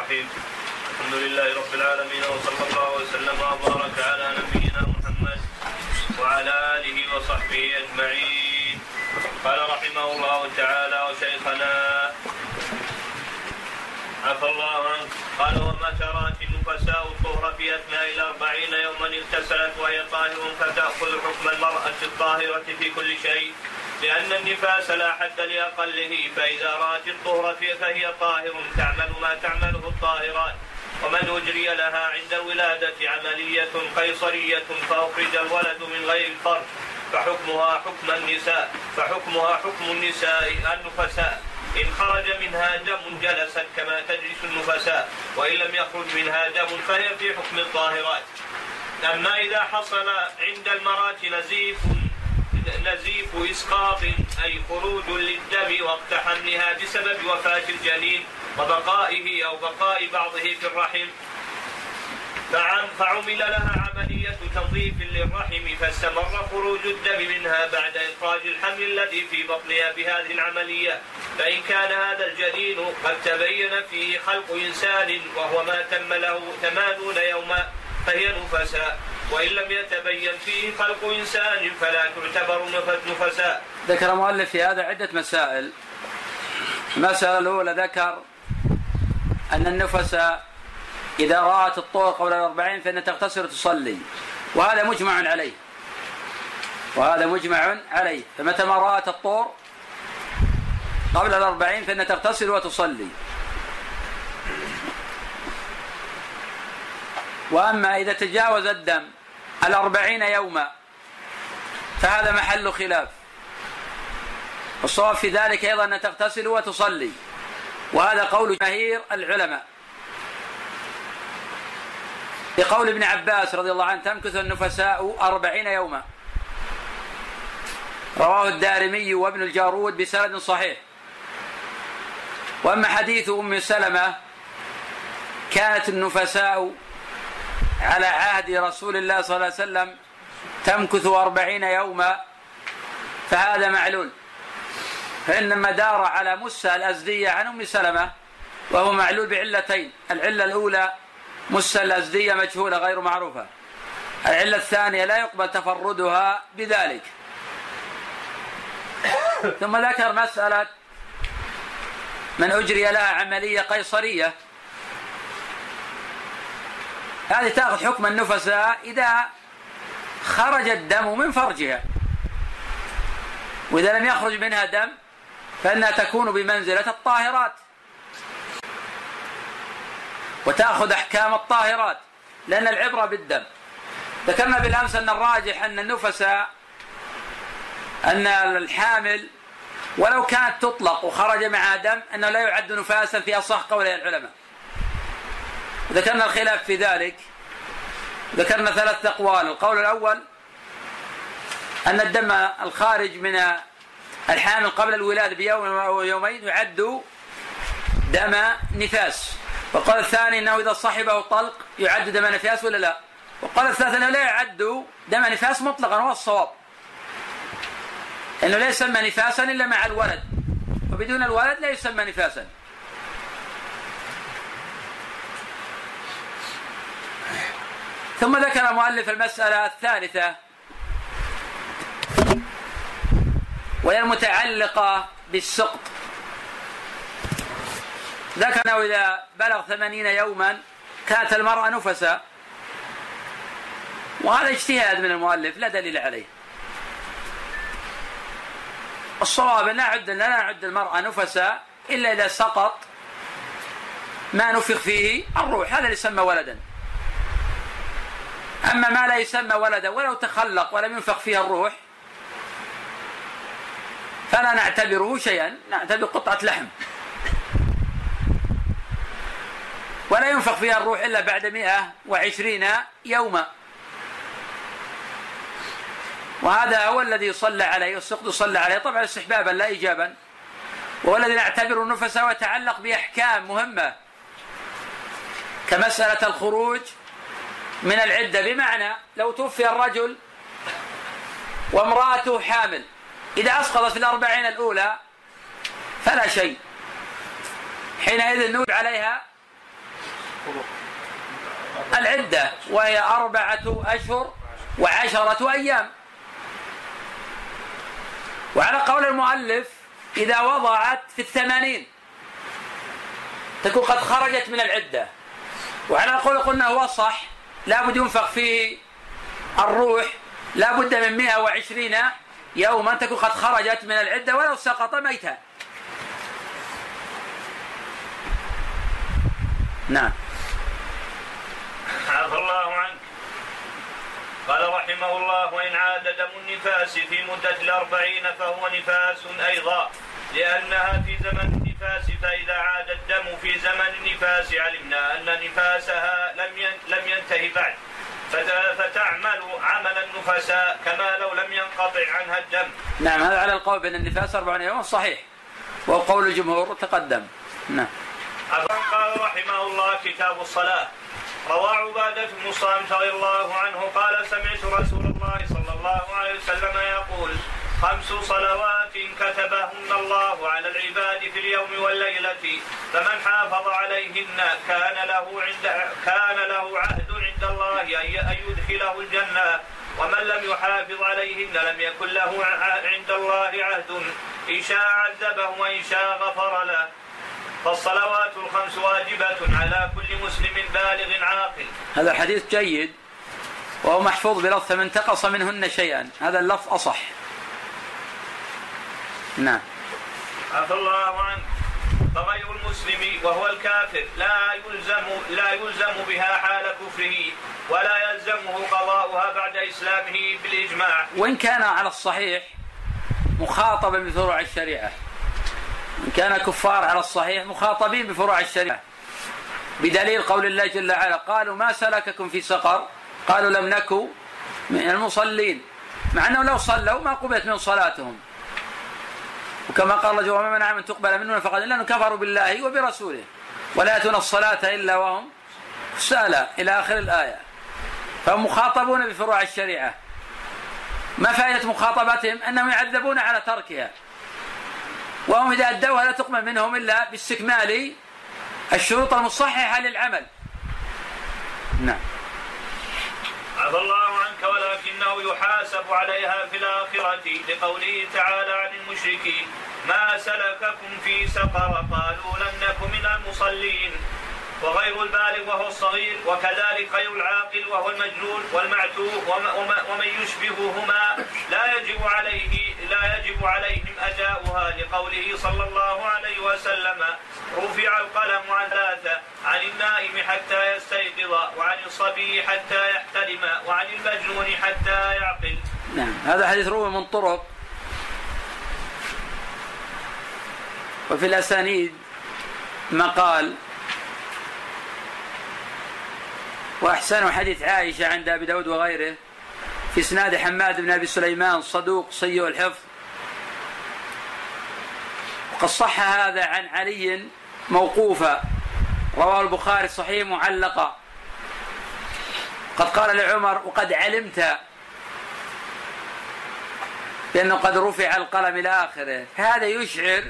الرحيم. الحمد لله رب العالمين وصلى الله وسلم وبارك على نبينا محمد وعلى آله وصحبه أجمعين. قال رحمه الله تعالى وشيخنا عفى الله عنه قال وما ترات النفساء الطهر في أثناء الأربعين يوما اغتسلت وهي طاهر فتأخذ حكم المرأة الطاهرة في كل شيء؟ لأن النفاس لا حد لأقله فإذا رأت الطهر فهي طاهر تعمل ما تعمله الطاهرات. ومن أجري لها عند الولادة عملية قيصرية فأخرج الولد من غير الفرج فحكمها حكم النساء فحكمها حكم النساء النفساء. إن خرج منها دم جلست كما تجلس النفساء وإن لم يخرج منها دم فهي في حكم الطاهرات. أما إذا حصل عند المرأة نزيف نزيف إسقاط أي خروج للدم وقت حملها بسبب وفاة الجنين وبقائه أو بقاء بعضه في الرحم. فعمل لها عملية تنظيف للرحم فاستمر خروج الدم منها بعد إخراج الحمل الذي في بطنها بهذه العملية. فإن كان هذا الجنين قد تبين فيه خلق إنسان وهو ما تم له ثمانون يوما فهي نفساء. وإن لم يتبين فيه خلق إنسان فلا تعتبر نفساء ذكر المؤلف في هذا عدة مسائل. المسألة الأولى ذكر أن النفس إذا رأت الطور قبل الأربعين فإنها تغتسل وتصلي وهذا مجمع عليه. وهذا مجمع عليه. فمتى ما رأت الطور قبل الأربعين فإنها تغتسل وتصلي. وأما إذا تجاوز الدم الأربعين يوما. فهذا محل خلاف. الصواب في ذلك أيضا أن تغتسل وتصلي. وهذا قول جماهير العلماء. لقول ابن عباس رضي الله عنه تمكث النفساء أربعين يوما. رواه الدارمي وابن الجارود بسند صحيح. وأما حديث أم سلمة كانت النفساء على عهد رسول الله صلى الله عليه وسلم تمكث أربعين يوما فهذا معلول. فإنما دار على مسة الأزدية عن أم سلمة وهو معلول بعلتين. العلة الأولى مسة الأزدية مجهولة غير معروفة. العلة الثانية لا يقبل تفردها بذلك. ثم ذكر مسألة من أجري لها عملية قيصرية. هذه تأخذ حكم النفساء إذا خرج الدم من فرجها. وإذا لم يخرج منها دم فإنها تكون بمنزلة الطاهرات. وتأخذ أحكام الطاهرات لأن العبرة بالدم. ذكرنا بالأمس أن الراجح أن النفساء أن الحامل ولو كانت تطلق وخرج معها دم أنه لا يعد نفاسا في أصح قولي العلماء. ذكرنا الخلاف في ذلك. ذكرنا ثلاث أقوال. القول الأول أن الدم الخارج من الحامل قبل الولادة بيوم أو يومين يعد دم نفاس. والقول الثاني أنه إذا صحبه طلق يعد دم نفاس ولا لا؟ والقول الثالث أنه لا يعد دم نفاس مطلقا هو الصواب. إنه لا يسمى نفاسا إلا مع الولد. وبدون الولد لا يسمى نفاسا. ثم ذكر مؤلف المسألة الثالثة وهي المتعلقة بالسقط. ذكر أنه إذا بلغ ثمانين يوما كانت المرأة نفسا. وهذا اجتهاد من المؤلف لا دليل عليه. الصواب لا نعد لا نعد المرأة نفسا إلا إذا سقط ما نفخ فيه الروح. هذا اللي يسمى ولدا. أما ما لا يسمى ولدا ولو تخلق ولم ينفخ فيه الروح فلا نعتبره شيئا نعتبر قطعة لحم. ولا ينفخ فيها الروح إلا بعد مئة وعشرين يوما. وهذا هو الذي صلى عليه السقط صلى عليه. طبعا استحبابا لا إيجابا. وهو الذي نعتبر النفس ويتعلق بأحكام مهمة كمسألة الخروج من العدة. بمعنى لو توفي الرجل وامرأته حامل إذا أسقطت في الأربعين الأولى فلا شيء. حينئذ نوجب عليها العدة وهي أربعة أشهر وعشرة أيام. وعلى قول المؤلف إذا وضعت في الثمانين تكون قد خرجت من العدة. وعلى قول قلنا هو صح لا بد ينفق فيه الروح لا بد من 120 يوما تكون قد خرجت من العدة ولو سقط ميتا. نعم. عفى الله عنك. قال رحمه الله وإن عاد دم النفاس في مدة الأربعين فهو نفاس أيضا لأنها في زمن النفاس فإذا عاد الدم في زمن النفاس علمنا أن نفاسها لم لم ينتهي بعد عمل النفساء كما لو لم ينقطع عنها الدم. نعم هذا على القول بأن النفاس 40 يوم صحيح وقول الجمهور تقدم. نعم. قال رحمه الله كتاب الصلاة روى عبادة بن صامت رضي الله عنه قال سمعت رسول الله صلى الله عليه وسلم يقول خمس صلوات كتبهن الله على العباد في اليوم والليلة فمن حافظ عليهن كان له عند كان له عهد عند الله أن يدخله الجنة ومن لم يحافظ عليهن لم يكن له عند الله عهد. إن شاء عذبه وإن شاء غفر له. فالصلوات الخمس واجبة على كل مسلم بالغ عاقل. هذا الحديث جيد وهو محفوظ بلفظ فمن انتقص منهن شيئا. هذا اللفظ أصح. نعم. عفى الله عنه فغير المسلم وهو الكافر لا يلزم لا يلزم بها حال كفره ولا يلزمه قضاؤها بعد إسلامه بالإجماع. وإن كان على الصحيح مخاطبا بفروع الشريعة. ان كان كفار على الصحيح مخاطبين بفروع الشريعة. بدليل قول الله جل وعلا قالوا ما سلككم في سقر؟ قالوا لم نكن من المصلين. مع أنه لو صلوا ما قبلت من صلاتهم. وكما قال الله وما منع من تقبل منهم فقد إلا كفروا بالله وبرسوله. ولا يأتون الصلاة إلا وهم سالى إلى آخر الآية. فهم مخاطبون بفروع الشريعة. ما فائدة مخاطبتهم؟ أنهم يعذبون على تركها. وهم إذا ادوها لا تقبل منهم إلا باستكمال الشروط المصححة للعمل. نعم. عفى الله عنك ولكنه يحاسب عليها في الآخرة لقوله تعالى عن المشركين ما سلككم في سقر قالوا لم نك من المصلين وغير البالغ وهو الصغير وكذلك غير العاقل وهو المجنون والمعتوه ومن يشبههما لا يجب عليه لا يجب عليهم أداؤها لقوله صلى الله عليه وسلم. رفع القلم عن ثلاثة عن النائم حتى يستيقظ وعن الصبي حتى يحتلم وعن المجنون حتى يعقل. نعم هذا حديث روي من طرق وفي الأسانيد مقال وأحسن حديث عائشة عند أبي داود وغيره في إسناد حماد بن أبي سليمان صدوق سيء الحفظ وقد صح هذا عن علي موقوفا رواه البخاري صحيح معلقا قد قال لعمر وقد علمت بأنه قد رفع القلم إلى آخره. هذا يشعر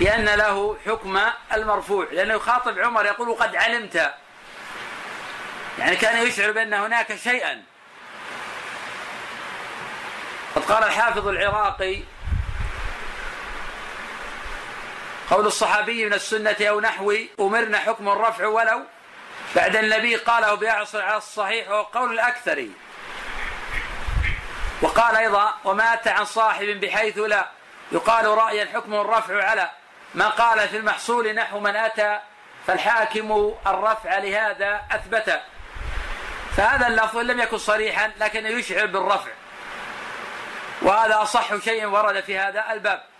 بأن له حكم المرفوع لأنه يخاطب عمر يقول وقد علمت. يعني كان يشعر بأن هناك شيئا. قد قال الحافظ العراقي قول الصحابي من السنة أو نحو أمرنا حكم الرفع ولو. بعد النبي قاله بأعصر على الصحيح وهو قول الأكثر. وقال أيضا ومات عن صاحب بحيث لا يقال رأيا حكم الرفع على ما قال في المحصول نحو من أتى فالحاكم الرفع لهذا أثبت. فهذا اللفظ لم يكن صريحا لكنه يشعر بالرفع. وهذا أصح شيء ورد في هذا الباب.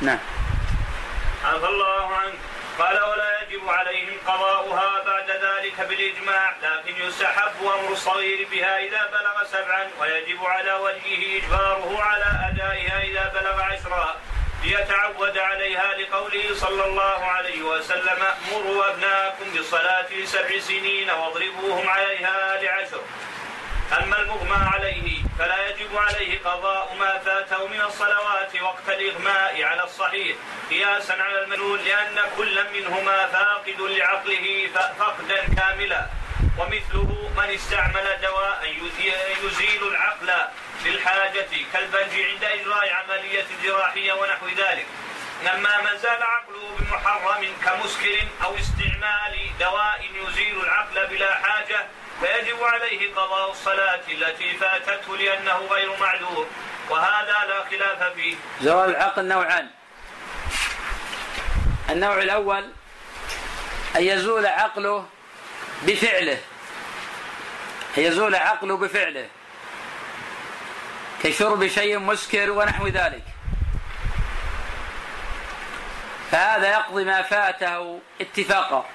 نعم. عفى الله عنك قال ولا يجب عليهم قضاؤها بعد ذلك بالإجماع لكن يستحب أمر الصغير بها إذا بلغ سبعا ويجب على وليه إجباره على أدائها إذا بلغ عشرا. ليتعود عليها لقوله صلى الله عليه وسلم مروا أبناءكم بالصلاة لسبع سنين واضربوهم عليها لعشر. أما المغمى عليه فلا يجب عليه قضاء ما فاته من الصلوات وقت الإغماء على الصحيح قياسا على المجنون لأن كل منهما فاقد لعقله فقدا كاملا. ومثله من استعمل دواء يزيل العقل للحاجة كالبنج عند إجراء عملية جراحية ونحو ذلك. لما من زال عقله بمحرم كمسكر أو استعمال دواء يزيل العقل بلا حاجة فيجب عليه قضاء الصلاة التي فاتته لأنه غير معذور وهذا لا خلاف فيه. زوال العقل نوعان. النوع الأول أن يزول عقله بفعله. أن يزول عقله بفعله. كشرب شيء مسكر ونحو ذلك. فهذا يقضي ما فاته اتفاقا.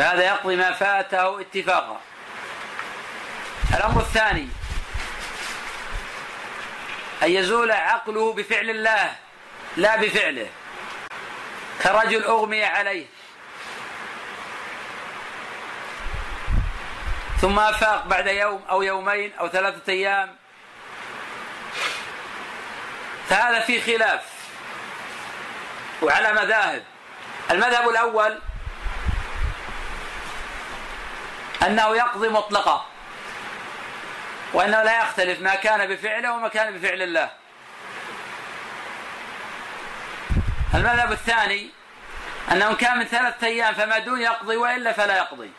فهذا يقضي ما فاته اتفاقا. الأمر الثاني أن يزول عقله بفعل الله لا بفعله. كرجل أغمي عليه. ثم أفاق بعد يوم أو يومين أو ثلاثة أيام. فهذا في خلاف. وعلى مذاهب. المذهب الأول أنه يقضي مطلقا. وأنه لا يختلف ما كان بفعله وما كان بفعل الله. المذهب الثاني أنه كان من ثلاثة أيام فما دون يقضي وإلا فلا يقضي.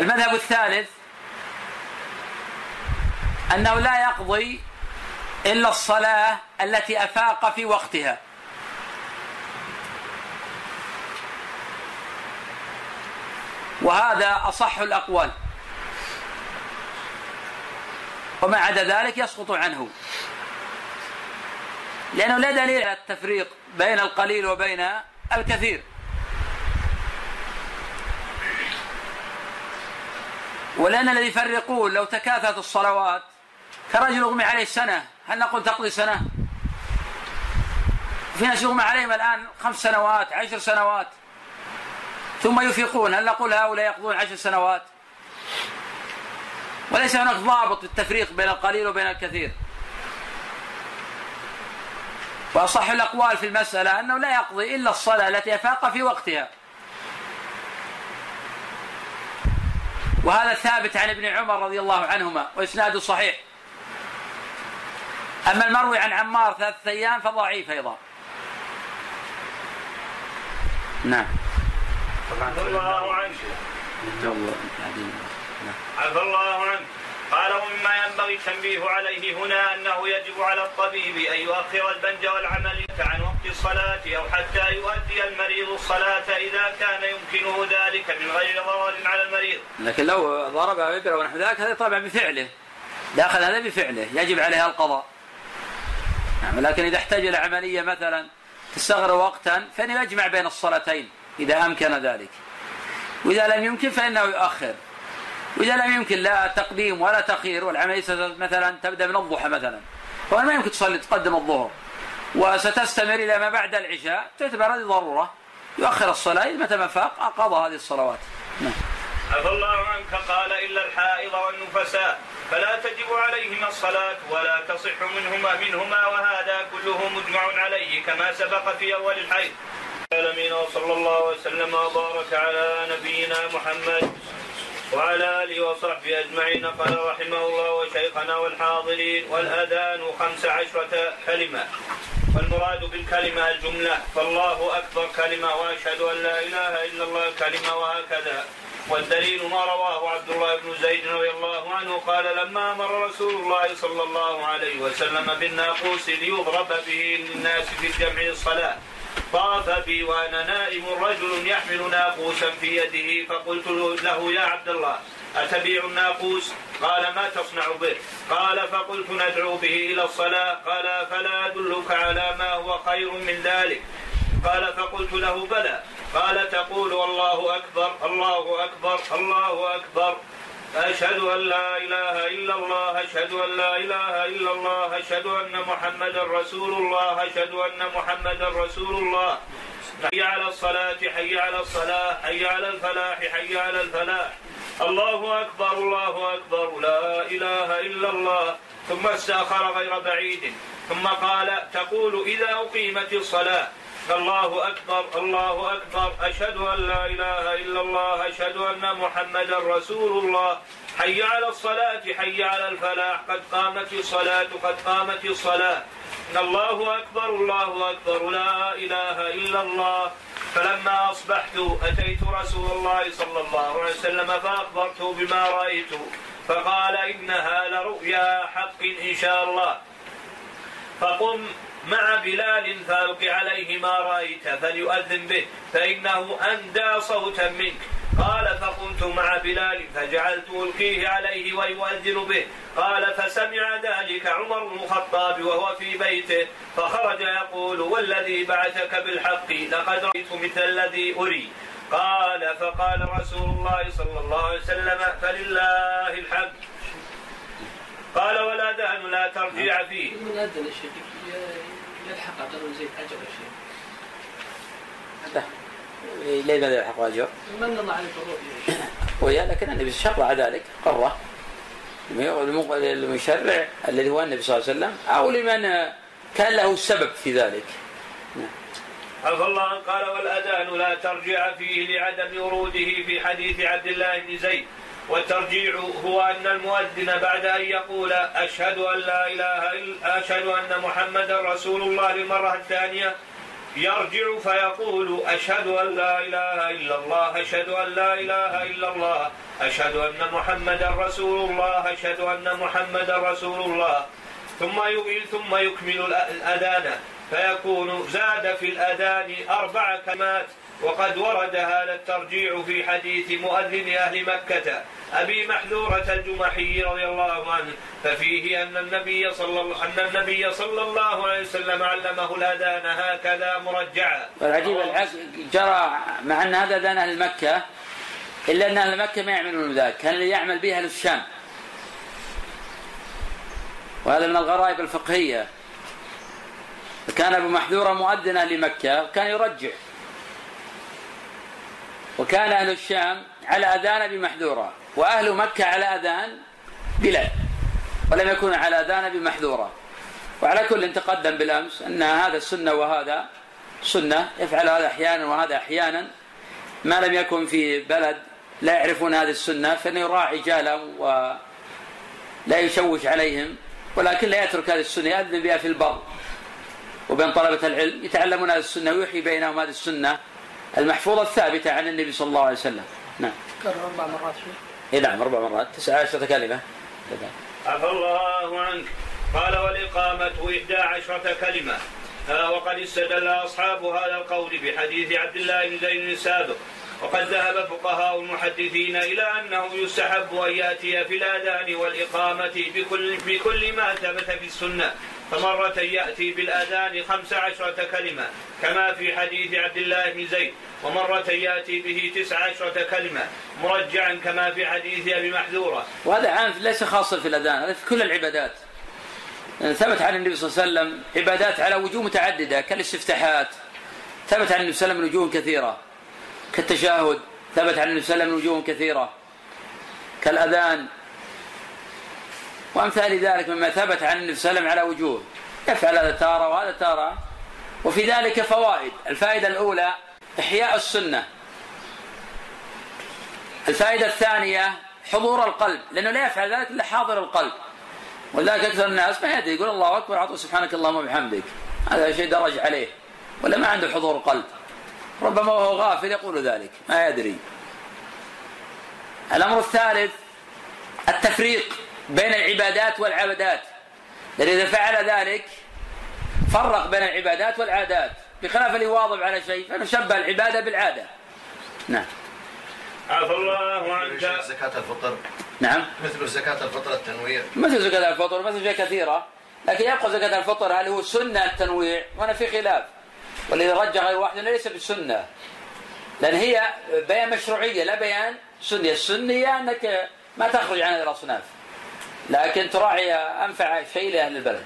المذهب الثالث أنه لا يقضي إلا الصلاة التي أفاق في وقتها. وهذا أصح الأقوال. وما عدا ذلك يسقط عنه. لأنه لا دليل على التفريق بين القليل وبين الكثير. ولأن الذي يفرقون لو تكاثرت الصلوات كرجل أغمي عليه سنة هل نقول تقضي سنة؟ في ناس يغمى عليهم الآن خمس سنوات عشر سنوات. ثم يفيقون. هل نقول هؤلاء يقضون عشر سنوات؟ وليس هناك ضابط في التفريق بين القليل وبين الكثير. وأصح الأقوال في المسألة أنه لا يقضي إلا الصلاة التي أفاق في وقتها. وهذا ثابت عن ابن عمر رضي الله عنهما وإسناده صحيح. أما المروي عن عمار ثلاثة أيام فضعيف أيضا. نعم. عفى الله عنك عفى الله عنك قال ومما ينبغي التنبيه عليه هنا أنه يجب على الطبيب أن يؤخر البنج والعملية عن وقت الصلاة أو حتى يؤدي المريض الصلاة إذا كان يمكنه ذلك من غير ضرر على المريض. لكن لو ضرب ابره ونحو ذلك هذا طبعا بفعله. داخل هذا بفعله يجب عليها القضاء. نعم لكن إذا احتاج إلى عملية مثلا تستغرق وقتا فإنه يجمع بين الصلاتين إذا أمكن ذلك. وإذا لم يمكن فإنه يؤخر. وإذا لم يمكن لا تقديم ولا تأخير والعملية مثلا تبدأ من الضحى مثلا فما يمكن تصلي تقدم الظهر وستستمر إلى ما بعد العشاء تعتبر هذه ضرورة يؤخر الصلاة متى ما فاق قضى هذه الصلوات نعم عفى الله عنك قال إلا الحائض والنفساء فلا تجب عليهما الصلاة ولا تصح منهما منهما وهذا كله مجمع عليه كما سبق في أول الحيض. العالمين وصلى الله وسلم وبارك على نبينا محمد وعلى آله وصحبه أجمعين. قال رحمه الله وشيخنا والحاضرين والأذان خمس عشرة كلمة. والمراد بالكلمة الجملة. فالله أكبر كلمة وأشهد أن لا إله إلا الله كلمة وهكذا. والدليل ما رواه عبد الله بن زيد رضي الله عنه قال لما أمر رسول الله صلى الله عليه وسلم بالناقوس ليضرب به للناس في الجمع الصلاة طاف بي وأنا نائم رجل يحمل ناقوسا في يده فقلت له يا عبد الله أتبيع الناقوس؟ قال ما تصنع به؟ قال فقلت ندعو به إلى الصلاة قال فلا أدلك على ما هو خير من ذلك قال فقلت له بلى قال تقول الله أكبر الله أكبر الله أكبر أشهد أن لا إله إلا الله أشهد أن لا إله إلا الله أشهد أن محمدا رسول الله أشهد أن محمدا رسول الله. حي على الصلاة حي على الصلاة حي على الفلاح حي على الفلاح. الله أكبر الله أكبر لا إله إلا الله. ثم استأخر غير بعيد. ثم قال تقول إذا أقيمت الصلاة. الله أكبر الله أكبر. أشهد أن لا إله إلا الله أشهد أن محمدا رسول الله. حي على الصلاة حي على الفلاح. قد قامت الصلاة قد قامت الصلاة. الله أكبر الله أكبر. لا إله إلا الله. فلما أصبحت أتيت رسول الله صلى الله عليه وسلم فأخبرته بما رأيت. فقال إنها لرؤيا حق إن شاء الله. فقم مع بلال فألق عليه ما رأيت فليؤذن به فإنه أندى صوتا منك. قال فقمت مع بلال فجعلت ألقيه عليه ويؤذن به. قال فسمع ذلك عمر بن الخطاب وهو في بيته فخرج يقول والذي بعثك بالحق لقد رأيت مثل الذي أري. قال فقال رسول الله صلى الله عليه وسلم فلله الحمد. قال والأذان لا ترجع فيه. من أذن الشيخ يلحق أجر زيد أجر الشيخ ليه ماذا يلحق أجر؟ من الله عليك الرؤيا ويا لكن النبي شرع ذلك قرة. المشرع الذي هو النبي صلى الله عليه وسلم أو لمن كان له السبب في ذلك. عفى الله قال والأذان لا ترجع فيه لعدم وروده في حديث عبد الله بن زيد. والترجيع هو أن المؤذن بعد أن يقول أشهد أن لا إله إلا أشهد أن محمدا رسول الله للمرة الثانية يرجع فيقول أشهد أن لا إله إلا الله أشهد أن لا إله إلا الله أشهد أن محمدا رسول الله أشهد أن محمدا رسول الله. ثم ثم يكمل الأذان فيكون زاد في الأذان أربع كلمات وقد ورد هذا الترجيع في حديث مؤذن أهل مكة أبي محذورة الجمحي رضي الله عنه ففيه أن النبي صلى الله أن النبي صلى الله عليه وسلم علمه الأذان هكذا مرجعا. والعجيب جرى مع أن هذا أذان أهل مكة إلا أن أهل مكة ما يعملون ذلك، كان اللي يعمل به أهل الشام. وهذا من الغرائب الفقهية. كان أبو محذورة مؤذن أهل مكة كان يرجع وكان أهل الشام على أذان بمحذورة وأهل مكة على أذان بلال ولم يكون على أذان بمحذورة. وعلى كل تقدم بالأمس أن هذا السنة وهذا سنة يفعل هذا أحيانا وهذا أحيانا. ما لم يكن في بلد لا يعرفون هذه السنة فإنه يراعي جهلهم ولا يشوش عليهم ولكن لا يترك هذه السنة يأذن بها في البر. وبين طلبة العلم يتعلمون هذه السنة ويحيي بينهم هذه السنة. المحفوظة الثابتة عن النبي صلى الله عليه وسلم. نعم. أربع مرات اي نعم أربع مرات. تسعة عشرة كلمة. عفى الله عنك. قال والإقامة إحدى عشرة كلمة. وقد استدل أصحاب هذا القول بحديث عبد الله بن زيد السابق. وقد ذهب فقهاء المحدثين إلى أنه يستحب أن يأتي في الآذان والإقامة بكل, بكل ما ثبت في السنة فمرة يأتي بالآذان خمس عشرة كلمة كما في حديث عبد الله بن زيد ومرة يأتي به تسع عشرة كلمة مرجعا كما في حديث أبي محذورة. وهذا عام ليس خاصا في الأذان هذا في كل العبادات. ثبت عن النبي صلى الله عليه وسلم عبادات على وجوه متعددة كالاستفتاحات. ثبت عن النبي صلى الله عليه وسلم وجوه كثيرة. كالتشاهد ثبت عن النبي صلى الله عليه وسلم وجوه كثيرة كالأذان. وأمثال ذلك مما ثبت عن النبي صلى الله عليه وسلم على وجوه. يفعل هذا تارة وهذا تارة وفي ذلك فوائد. الفائدة الأولى إحياء السنة. الفائدة الثانية حضور القلب لأنه لا يفعل ذلك إلا حاضر القلب. ولذلك أكثر الناس ما يدري يقول الله أكبر أعطوا سبحانك اللهم وبحمدك. هذا شيء درج عليه. ولا ما عنده حضور قلب ربما وهو غافل يقول ذلك ما يدري. الأمر الثالث التفريق بين العبادات والعبادات. لأن إذا فعل ذلك فرق بين العبادات والعادات. بخلاف اللي يواظب على شيء فنشبه العبادة بالعادة. نعم. عفى الله عنك زكاة الفطر. نعم. مثل زكاة الفطر التنوير مثل زكاة الفطر مثل أشياء كثيرة. لكن يبقى زكاة الفطر هل هو سنة التنويع؟ وأنا في خلاف. والذي رجح غير واحد ليس بالسنة لأن هي بيان مشروعية لا بيان سنية السنية أنك ما تخرج عن هذه الأصناف. لكن تراعي أنفع شيء لأهل البلد.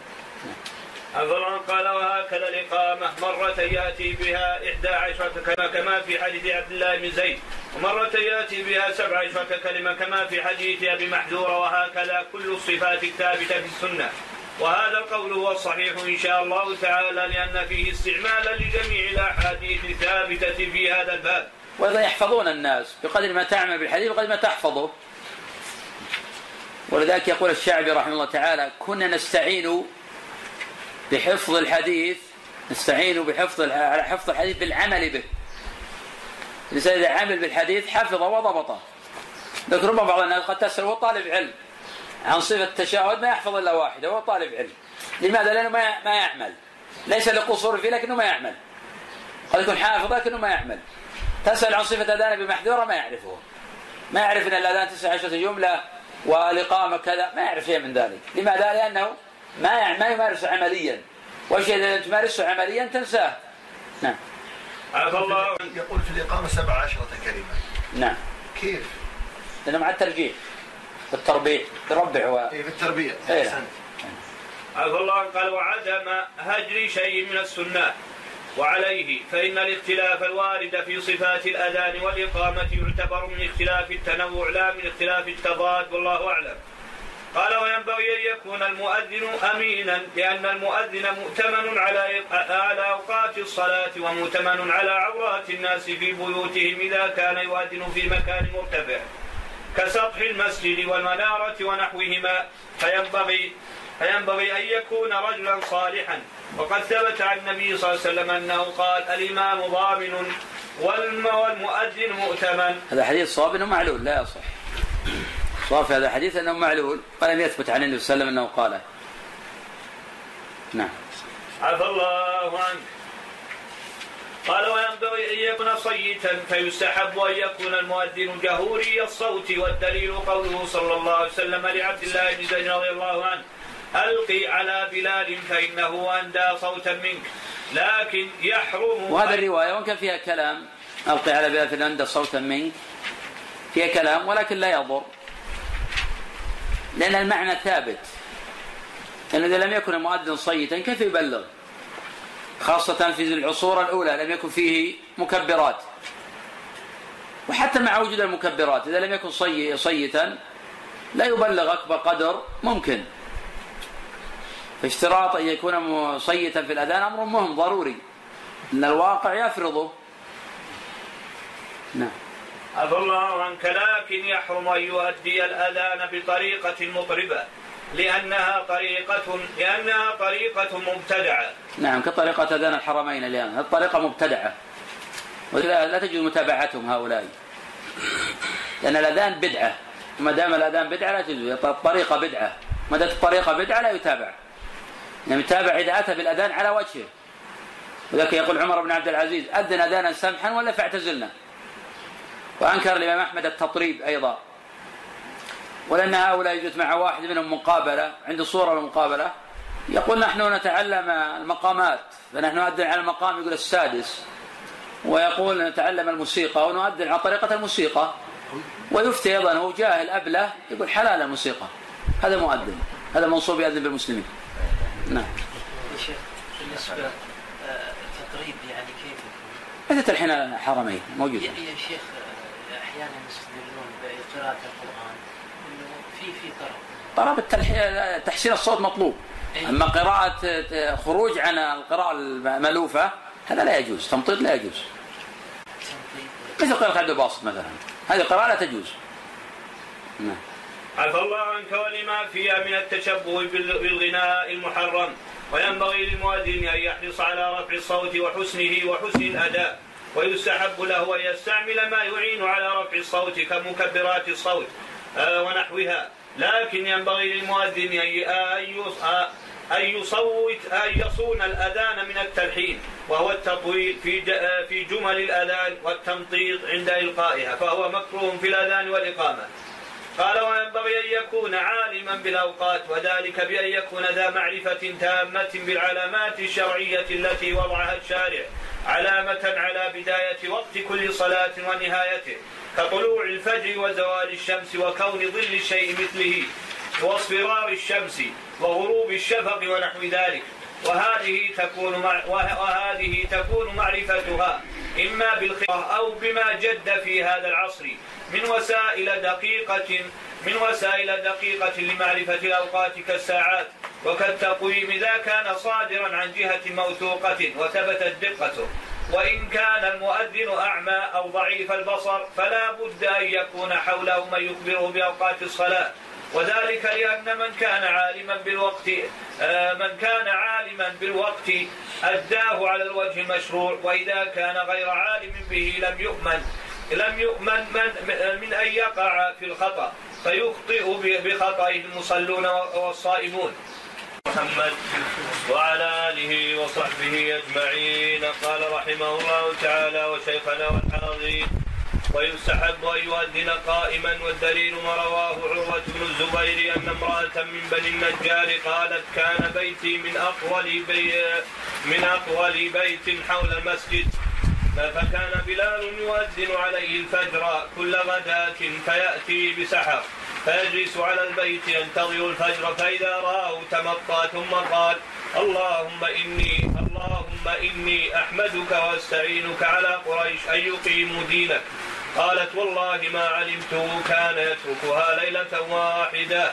أفرعون قال وهكذا الإقامة مرة يأتي بها إحدى عشرة كما كما في حديث عبد الله بن زيد. ومرة يأتي بها سبع عشرة كلمة كما في حديث أبي محذورة وهكذا كل الصفات الثابتة في السنة. وهذا القول هو الصحيح إن شاء الله تعالى لأن فيه استعمالا لجميع الأحاديث الثابتة في هذا الباب. وأيضا يحفظون الناس بقدر ما تعمل بالحديث بقدر ما تحفظه. ولذلك يقول الشعبي رحمه الله تعالى كنا نستعين بحفظ الحديث نستعين بحفظ على حفظ الحديث بالعمل به. الإنسان إذا عمل بالحديث حفظه وضبطه. لكن ربما بعض الناس قد تسأل هو طالب علم؟ عن صفة التشهد ما يحفظ إلا واحدة هو طالب علم. لماذا؟ لأنه ما ما يعمل. ليس لقصور فيه لكنه ما يعمل. قد يكون حافظ لكنه ما يعمل. تسأل عن صفة أذان بمحذورة ما يعرفه. ما يعرف أن الأذان تسع عشرة جملة والإقامة كذا ما يعرف شيء من ذلك. لماذا؟ لأنه ما ما يمارس عمليا. والشيء الذي تمارسه عمليا تنساه. نعم. عفى الله. يقول في الإقامة سبع عشرة كلمة. نعم. كيف؟ لأنه مع الترجيح. بالتربيع تربع و... إيه في التربية إيه. أحسنت. عفى الله قال وعدم هجر شيء من السنة. وعليه فإن الاختلاف الوارد في صفات الأذان والإقامة يعتبر من اختلاف التنوع لا من اختلاف التضاد والله أعلم. قال وينبغي أن يكون المؤذن أمينا لأن المؤذن مؤتمن على على أوقات الصلاة ومؤتمن على عورات الناس في بيوتهم إذا كان يؤذن في مكان مرتفع. كسطح المسجد والمنارة ونحوهما فينبغي فينبغي أن يكون رجلا صالحا. وقد ثبت عن النبي صلى الله عليه وسلم أنه قال الإمام ضامن والمؤذن مؤتمن. هذا حديث صواب إنه معلول لا يصح. صواب في هذا الحديث إنه معلول. ولم يثبت عن النبي صلى الله عليه وسلم أنه قاله نعم. عفى الله عنك. قال وينبغي أن يكون صيتا فيستحب أن يكون المؤذن جهوري الصوت والدليل قوله صلى الله عليه وسلم لعبد الله بن زيد رضي الله عنه ألقي على بلال فإنه أندى صوتا منك لكن يحرم وهذا الرواية وان كان فيها كلام ألقي على بلال فلنندى صوتا منك فيها كلام ولكن لا يضر لأن المعنى ثابت لأنه إذا لم يكن المؤذن صيتا كيف يبلغ؟ خاصة في العصور الأولى لم يكن فيه مكبرات. وحتى مع وجود المكبرات إذا لم يكن صي صيتا لا يبلغ أكبر قدر ممكن. فاشتراط أن يكون صيتا في الأذان أمر مهم ضروري. أن الواقع يفرضه. نعم. عفى الله عنك لكن يحرم أن يؤدي الأذان بطريقة مطربة. لأنها طريقة لأنها طريقة مبتدعة. نعم كطريقة أذان الحرمين الآن الطريقة مبتدعة. ولا لا تجوز متابعتهم هؤلاء. لأن الأذان بدعة. ما دام الأذان بدعة لا تجوز. الطريقة بدعة. ما دامت الطريقة بدعة لا يتابع. يعني يتابع إذا أتى بالأذان على وجهه. وذلك يقول عمر بن عبد العزيز أذن أذانا سمحا ولا فاعتزلنا؟ وأنكر الإمام أحمد التطريب أيضا. ولأن هؤلاء يجوز مع واحد منهم مقابلة عنده صورة المقابلة يقول نحن نتعلم المقامات فنحن نؤذن على المقام يقول السادس. ويقول نتعلم الموسيقى ونؤذن على طريقة الموسيقى. ويفتي أيضا هو جاهل أبله يقول حلال الموسيقى. هذا مؤذن هذا منصوب يؤذن بالمسلمين. نعم. شيخ بالنسبة آه، التطريب يعني كيف؟ مثل الحين الحرمين موجودة. يا يا شيخ آه، أحيانا يستدلون بقراءة القرآن إنه في في طرب طلب التلحي- تحسين الصوت مطلوب. أما قراءة خروج عن القراءة المألوفة هذا لا يجوز تمطيط لا يجوز. مثل قراءة عبد الباسط مثلا هذه القراءة لا تجوز. نعم. عفى الله عنك ولما فيها من التشبه بال- بالغناء المحرم. وينبغي للمؤذن أن يحرص على رفع الصوت وحسنه وحسن الأداء. ويستحب له أن يستعمل ما يعين على رفع الصوت كمكبرات الصوت آه، ونحوها. لكن ينبغي للمؤذن أن أن يص- أن يصوت أن يصون الأذان من التلحين وهو التطويل في في جمل الأذان والتمطيط عند إلقائها فهو مكروه في الأذان والإقامة. قال وينبغي أن يكون عالما بالأوقات وذلك بأن يكون ذا معرفة تامة بالعلامات الشرعية التي وضعها الشارع علامة على بداية وقت كل صلاة ونهايته. كطلوع الفجر وزوال الشمس وكون ظل الشيء مثله واصفرار الشمس وغروب الشفق ونحو ذلك. وهذه تكون وهذه تكون معرفتها إما بالخيار أو بما جد في هذا العصر. من وسائل دقيقة من وسائل دقيقة لمعرفة الأوقات كالساعات وكالتقويم إذا كان صادرا عن جهة موثوقة وثبتت دقته. وإن كان المؤذن أعمى أو ضعيف البصر فلا بد أن يكون حوله من يخبره بأوقات الصلاة. وذلك لأن من كان عالما بالوقت آه، من كان عالما بالوقت أداه على الوجه المشروع وإذا كان غير عالم به لم يؤمن لم يؤمن من, من أن يقع في الخطأ فيخطئ بخطئه المصلون والصائمون. محمد وعلى آله وصحبه أجمعين. قال رحمه الله تعالى وشيخنا والحاضرين ويستحب أن يؤذن قائما والدليل ما رواه عروة بن الزبير أن امرأة من بني النجار قالت كان بيتي من أطول بي من أطول بيت حول المسجد فكان بلال يؤذن عليه الفجر كل غداة فيأتي بسحر. فيجلس على البيت ينتظر الفجر فإذا رآه تمطى ثم قال اللهم إني اللهم إني أحمدك وأستعينك على قريش أن يقيموا دينك. قالت والله ما علمته كان يتركها ليلة واحدة.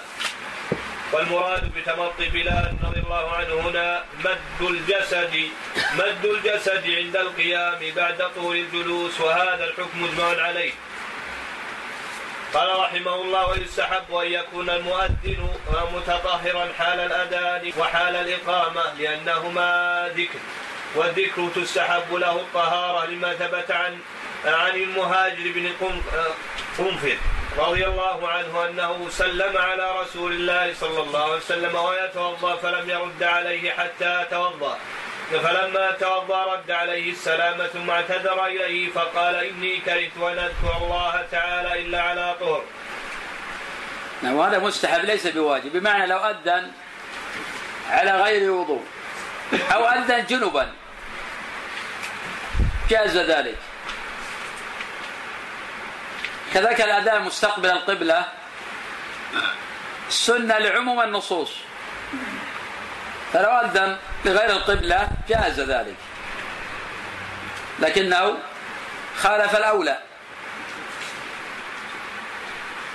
والمراد بتمطي بلال رضي الله عنه هنا مد الجسد مد الجسد عند القيام بعد طول الجلوس وهذا الحكم مجمع عليه. قال رحمه الله ويستحب أن يكون المؤذن متطهرا حال الأذان وحال الإقامة لأنهما ذكر والذكر تستحب له الطهارة لما ثبت عن عن المهاجر بن قنفذ رضي الله عنه أنه سلم على رسول الله صلى الله عليه وسلم ويتوضأ فلم يرد عليه حتى توضأ. فلما توضا رد عليه السلام ثم اعتذر إليه فقال إني كرهت أن أذكر الله تعالى إلا على طهر. نعم وهذا مستحب ليس بواجب بمعنى لو أذن على غير وضوء أو أذن جنبا. جاز ذلك. كذلك الأذان مستقبل القبلة سنة لعموم النصوص. فلو أذن لغير القبلة جاز ذلك. لكنه خالف الأولى.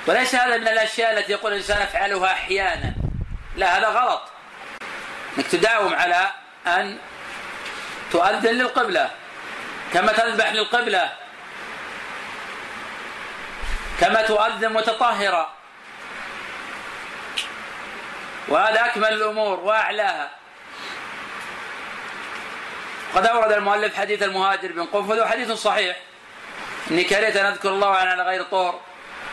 وليس هذا من الأشياء التي يقول الإنسان أفعلها أحيانا. لا هذا غلط. إنك تداوم على أن تؤذن للقبلة. كما تذبح للقبلة. كما تؤذن متطهرا وهذا أكمل الأمور وأعلاها. قد أورد المؤلف حديث المهاجر بن قنفذ وحديث صحيح. إني كرهت أن أذكر الله على غير طور.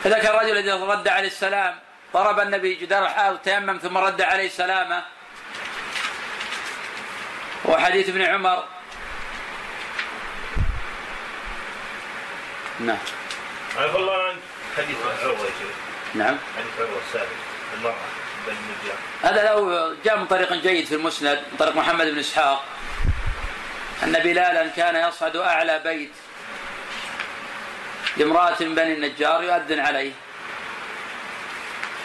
فذاك الرجل الذي رد عليه السلام ضرب النبي جدار الحائط تيمم ثم رد عليه السلامة وحديث ابن عمر. نعم. عفى الله عنك. حديث عروه نعم. حديث عروه السابق المرأة هذا لو جاء من طريق جيد في المسند من طريق محمد بن إسحاق. أن بلالا كان يصعد أعلى بيت لامرأة من بني النجار يؤذن عليه.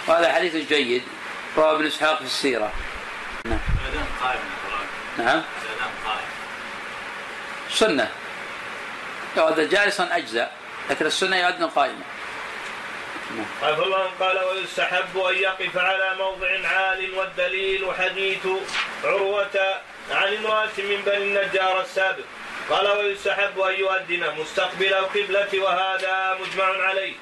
وهذا حديث جيد رواه ابن إسحاق في السيرة. نعم. نعم. سنة. يؤذن جالسا أجزاء لكن السنة يؤذن قائما. قال الله قال ويستحب أن يقف على موضع عال والدليل حديث عروة عن امراه من بني النجار السابق. قال ويستحب أن يؤذن مستقبل القبلة وهذا مجمع عليه.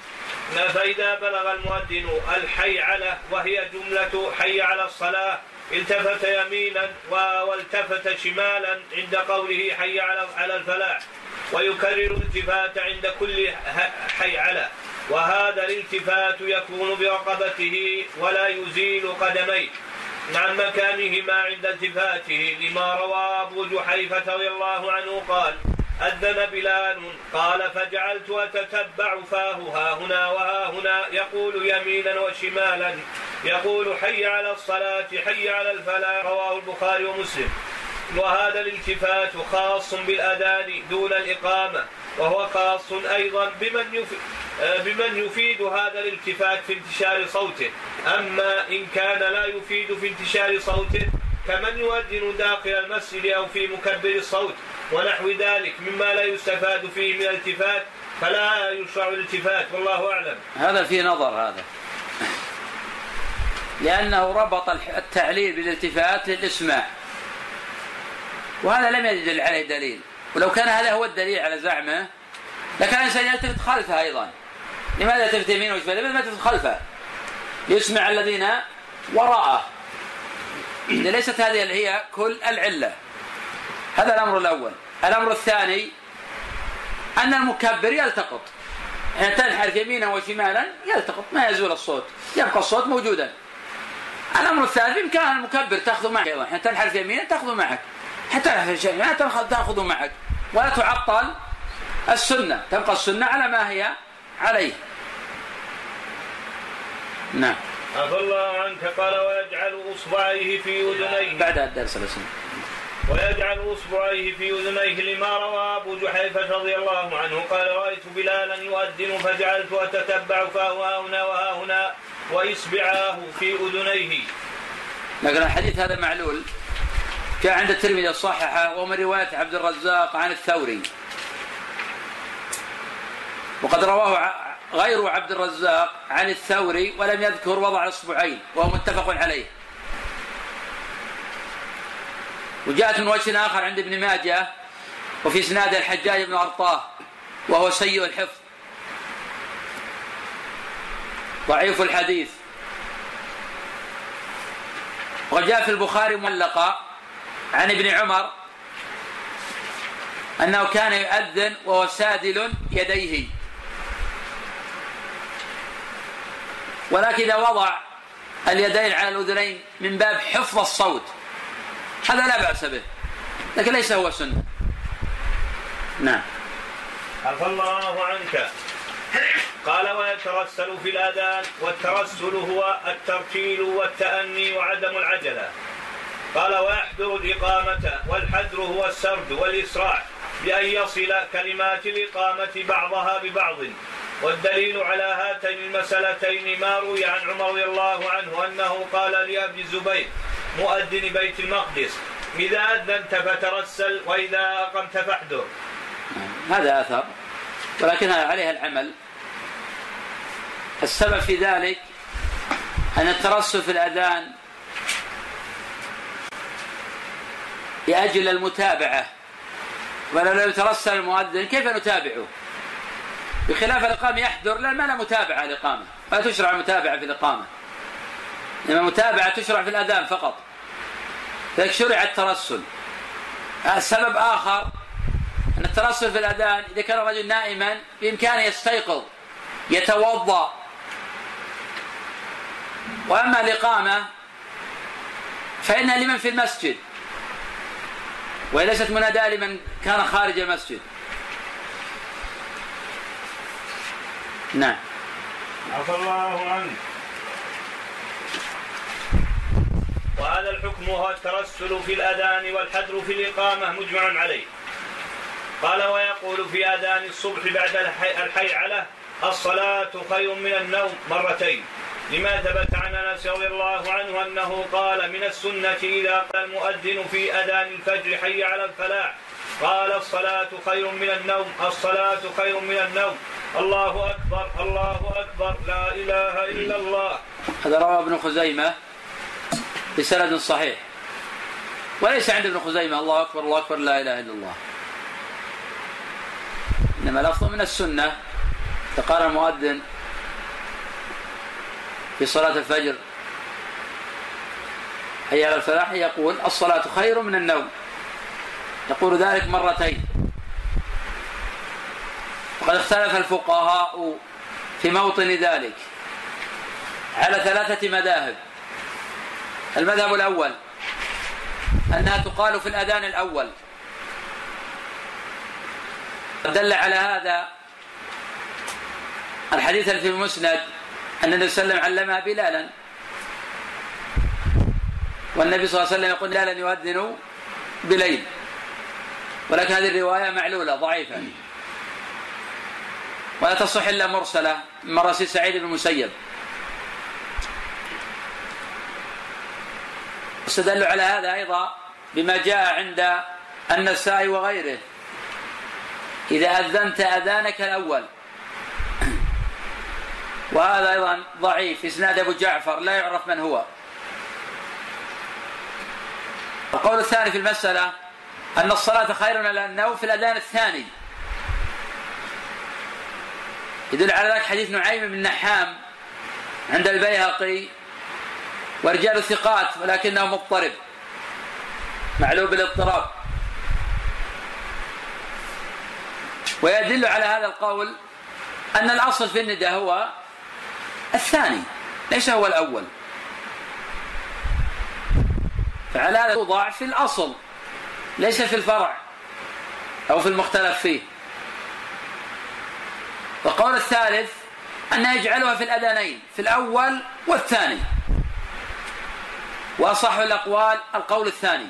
فإذا بلغ المؤذن الحي على وهي جملة حي على الصلاة التفت يمينا والتفت شمالا عند قوله حي على على الفلاح ويكرر الالتفات عند كل حي على. وهذا الالتفات يكون برقبته ولا يزيل قدميه. عن مكانهما عند التفاته لما روى أبو جحيفة رضي الله عنه قال أذن بلال قال فجعلت أتتبع فاه ها هنا وها هنا يقول يمينا وشمالا يقول حي على الصلاة حي على الفلاح رواه البخاري ومسلم. وهذا الالتفات خاص بالأذان دون الإقامة. وهو خاص أيضا بمن يفيد بمن يفيد هذا الالتفات في انتشار صوته. أما إن كان لا يفيد في انتشار صوته كمن يؤذن داخل المسجد أو في مكبر الصوت ونحو ذلك مما لا يستفاد فيه من الالتفات فلا يشرع الالتفات والله أعلم. هذا في نظر هذا. لأنه ربط التعليل بالالتفات للإسماع. وهذا لم يدل عليه دليل. ولو كان هذا هو الدليل على زعمه لكان الإنسان يلتفت خلفه أيضا. لماذا يلتفت يمين وشمال؟ لماذا ما تلتفت خلفه؟ ليسمع الذين وراءه. ليست هذه هي كل العلة. هذا الأمر الأول. الأمر الثاني أن المكبر يلتقط. يعني تنحرف يمينا وشمالا يلتقط. ما يزول الصوت. يبقى الصوت موجودا. الأمر الثالث بإمكان المكبر تأخذ معك أيضا. حين تنحرف يمينا تأخذ معك. حتى شمالا تأخذ معك. ولا تعطل السنة. تبقى السنة على ما هي عليه. نعم. عفى الله عنك قال ويجعل أصبعيه في أذنيه. بعد الدرس الاسم ويجعل أصبعيه في أذنيه لما روى أبو جحيفة رضي الله عنه. قال رأيت بلالا يؤذن فجعلت أتتبع فهو هنا وها هنا وإصبعاه في أذنيه. لكن الحديث هذا معلول. جاء عند الترمذي الصححه ومن رواية عبد الرزاق عن الثوري. وقد رواه غير عبد الرزاق عن الثوري ولم يذكر وضع الإصبعين وهو متفق عليه. وجاءت من وجه آخر عند ابن ماجه وفي إسناد الحجاج بن أرطاه وهو سيء الحفظ. ضعيف الحديث. وقد جاء في البخاري معلقا عن ابن عمر أنه كان يؤذن وهو سادل يديه. ولكن إذا وضع اليدين على الأذنين من باب حفظ الصوت هذا لا بأس به لكن ليس هو سنة. نعم. عفى الله عنك. قال ويترسل في الأذان والترسل هو الترتيل والتأني وعدم العجلة. قال ويحضر الإقامة والحذر هو السرد والإسراع بأن يصل كلمات الإقامة بعضها ببعض. والدليل على هاتين المسألتين ما روي عن عمر رضي الله عنه أنه قال لأبي الزبير مؤذن بيت المقدس إذا أذنت فترسل وإذا أقمت فاحذر. هذا أثر ولكن عليها العمل. السبب في ذلك أن الترسل في الأذان لأجل المتابعة. ولو لم يترسل المؤذن كيف نتابعه؟ بخلاف الإقامة يحذر لأن ما لا متابعة الإقامة ما تشرع متابعة في الإقامة. إنما متابعة تشرع في الأذان فقط. لذلك شرع الترسل. السبب آخر أن الترسل في الأذان إذا كان الرجل نائما بإمكانه يستيقظ يتوضأ. وأما الإقامة فإنها لمن في المسجد. وليست مناداة لمن كان خارج المسجد. نعم. عفى الله عنك. وهذا الحكم هو الترسل في الأذان والحذر في الإقامة مجمع عليه. قال ويقول في أذان الصبح بعد الحيعلة الصلاة خير من النوم مرتين. لما ثبت عن انس رضي الله عنه أنه قال من السنة إذا قال المؤذن في أذان الفجر حي على الفلاح؟ قال الصلاة خير من النوم الصلاة خير من النوم. الله أكبر الله أكبر. لا إله إلا الله. هذا رواه ابن خزيمة بسند صحيح. وليس عند ابن خزيمة. الله أكبر الله أكبر لا إله إلا الله. إنما لفظ من السنة فقال المؤذن في صلاة الفجر. حي على الفلاح يقول الصلاة خير من النوم. يقول ذلك مرتين. وقد اختلف الفقهاء في موطن ذلك على ثلاثة مذاهب. المذهب الأول أنها تقال في الأذان الأول. دل على هذا الحديث في المسند أن النبي صلى الله عليه وسلم علمها بلالا. والنبي صلى الله عليه وسلم يقول بلالا يؤذن بليل. ولكن هذه الرواية معلولة ضعيفة. ولا تصح إلا مرسلة من مراسيل سعيد بن المسيب. استدلوا على هذا أيضا بما جاء عند النسائي وغيره. إذا أذنت أذانك الأول. وهذا أيضا ضعيف. إسناد أبو جعفر لا يعرف من هو. القول الثاني في المسألة أن الصلاة خير من النوم في الأذان الثاني. يدل على ذلك حديث نعيم بن نحام عند البيهقي ورجال ثقات ولكنه مضطرب. معلوم بالاضطراب. ويدل على هذا القول أن الأصل في النداء هو الثاني ليس هو الأول؟ فعلى هذا يوضع في الأصل ليس في الفرع أو في المختلف فيه. والقول الثالث أن يجعلها في الأذانين في الأول والثاني. وأصح الأقوال القول الثاني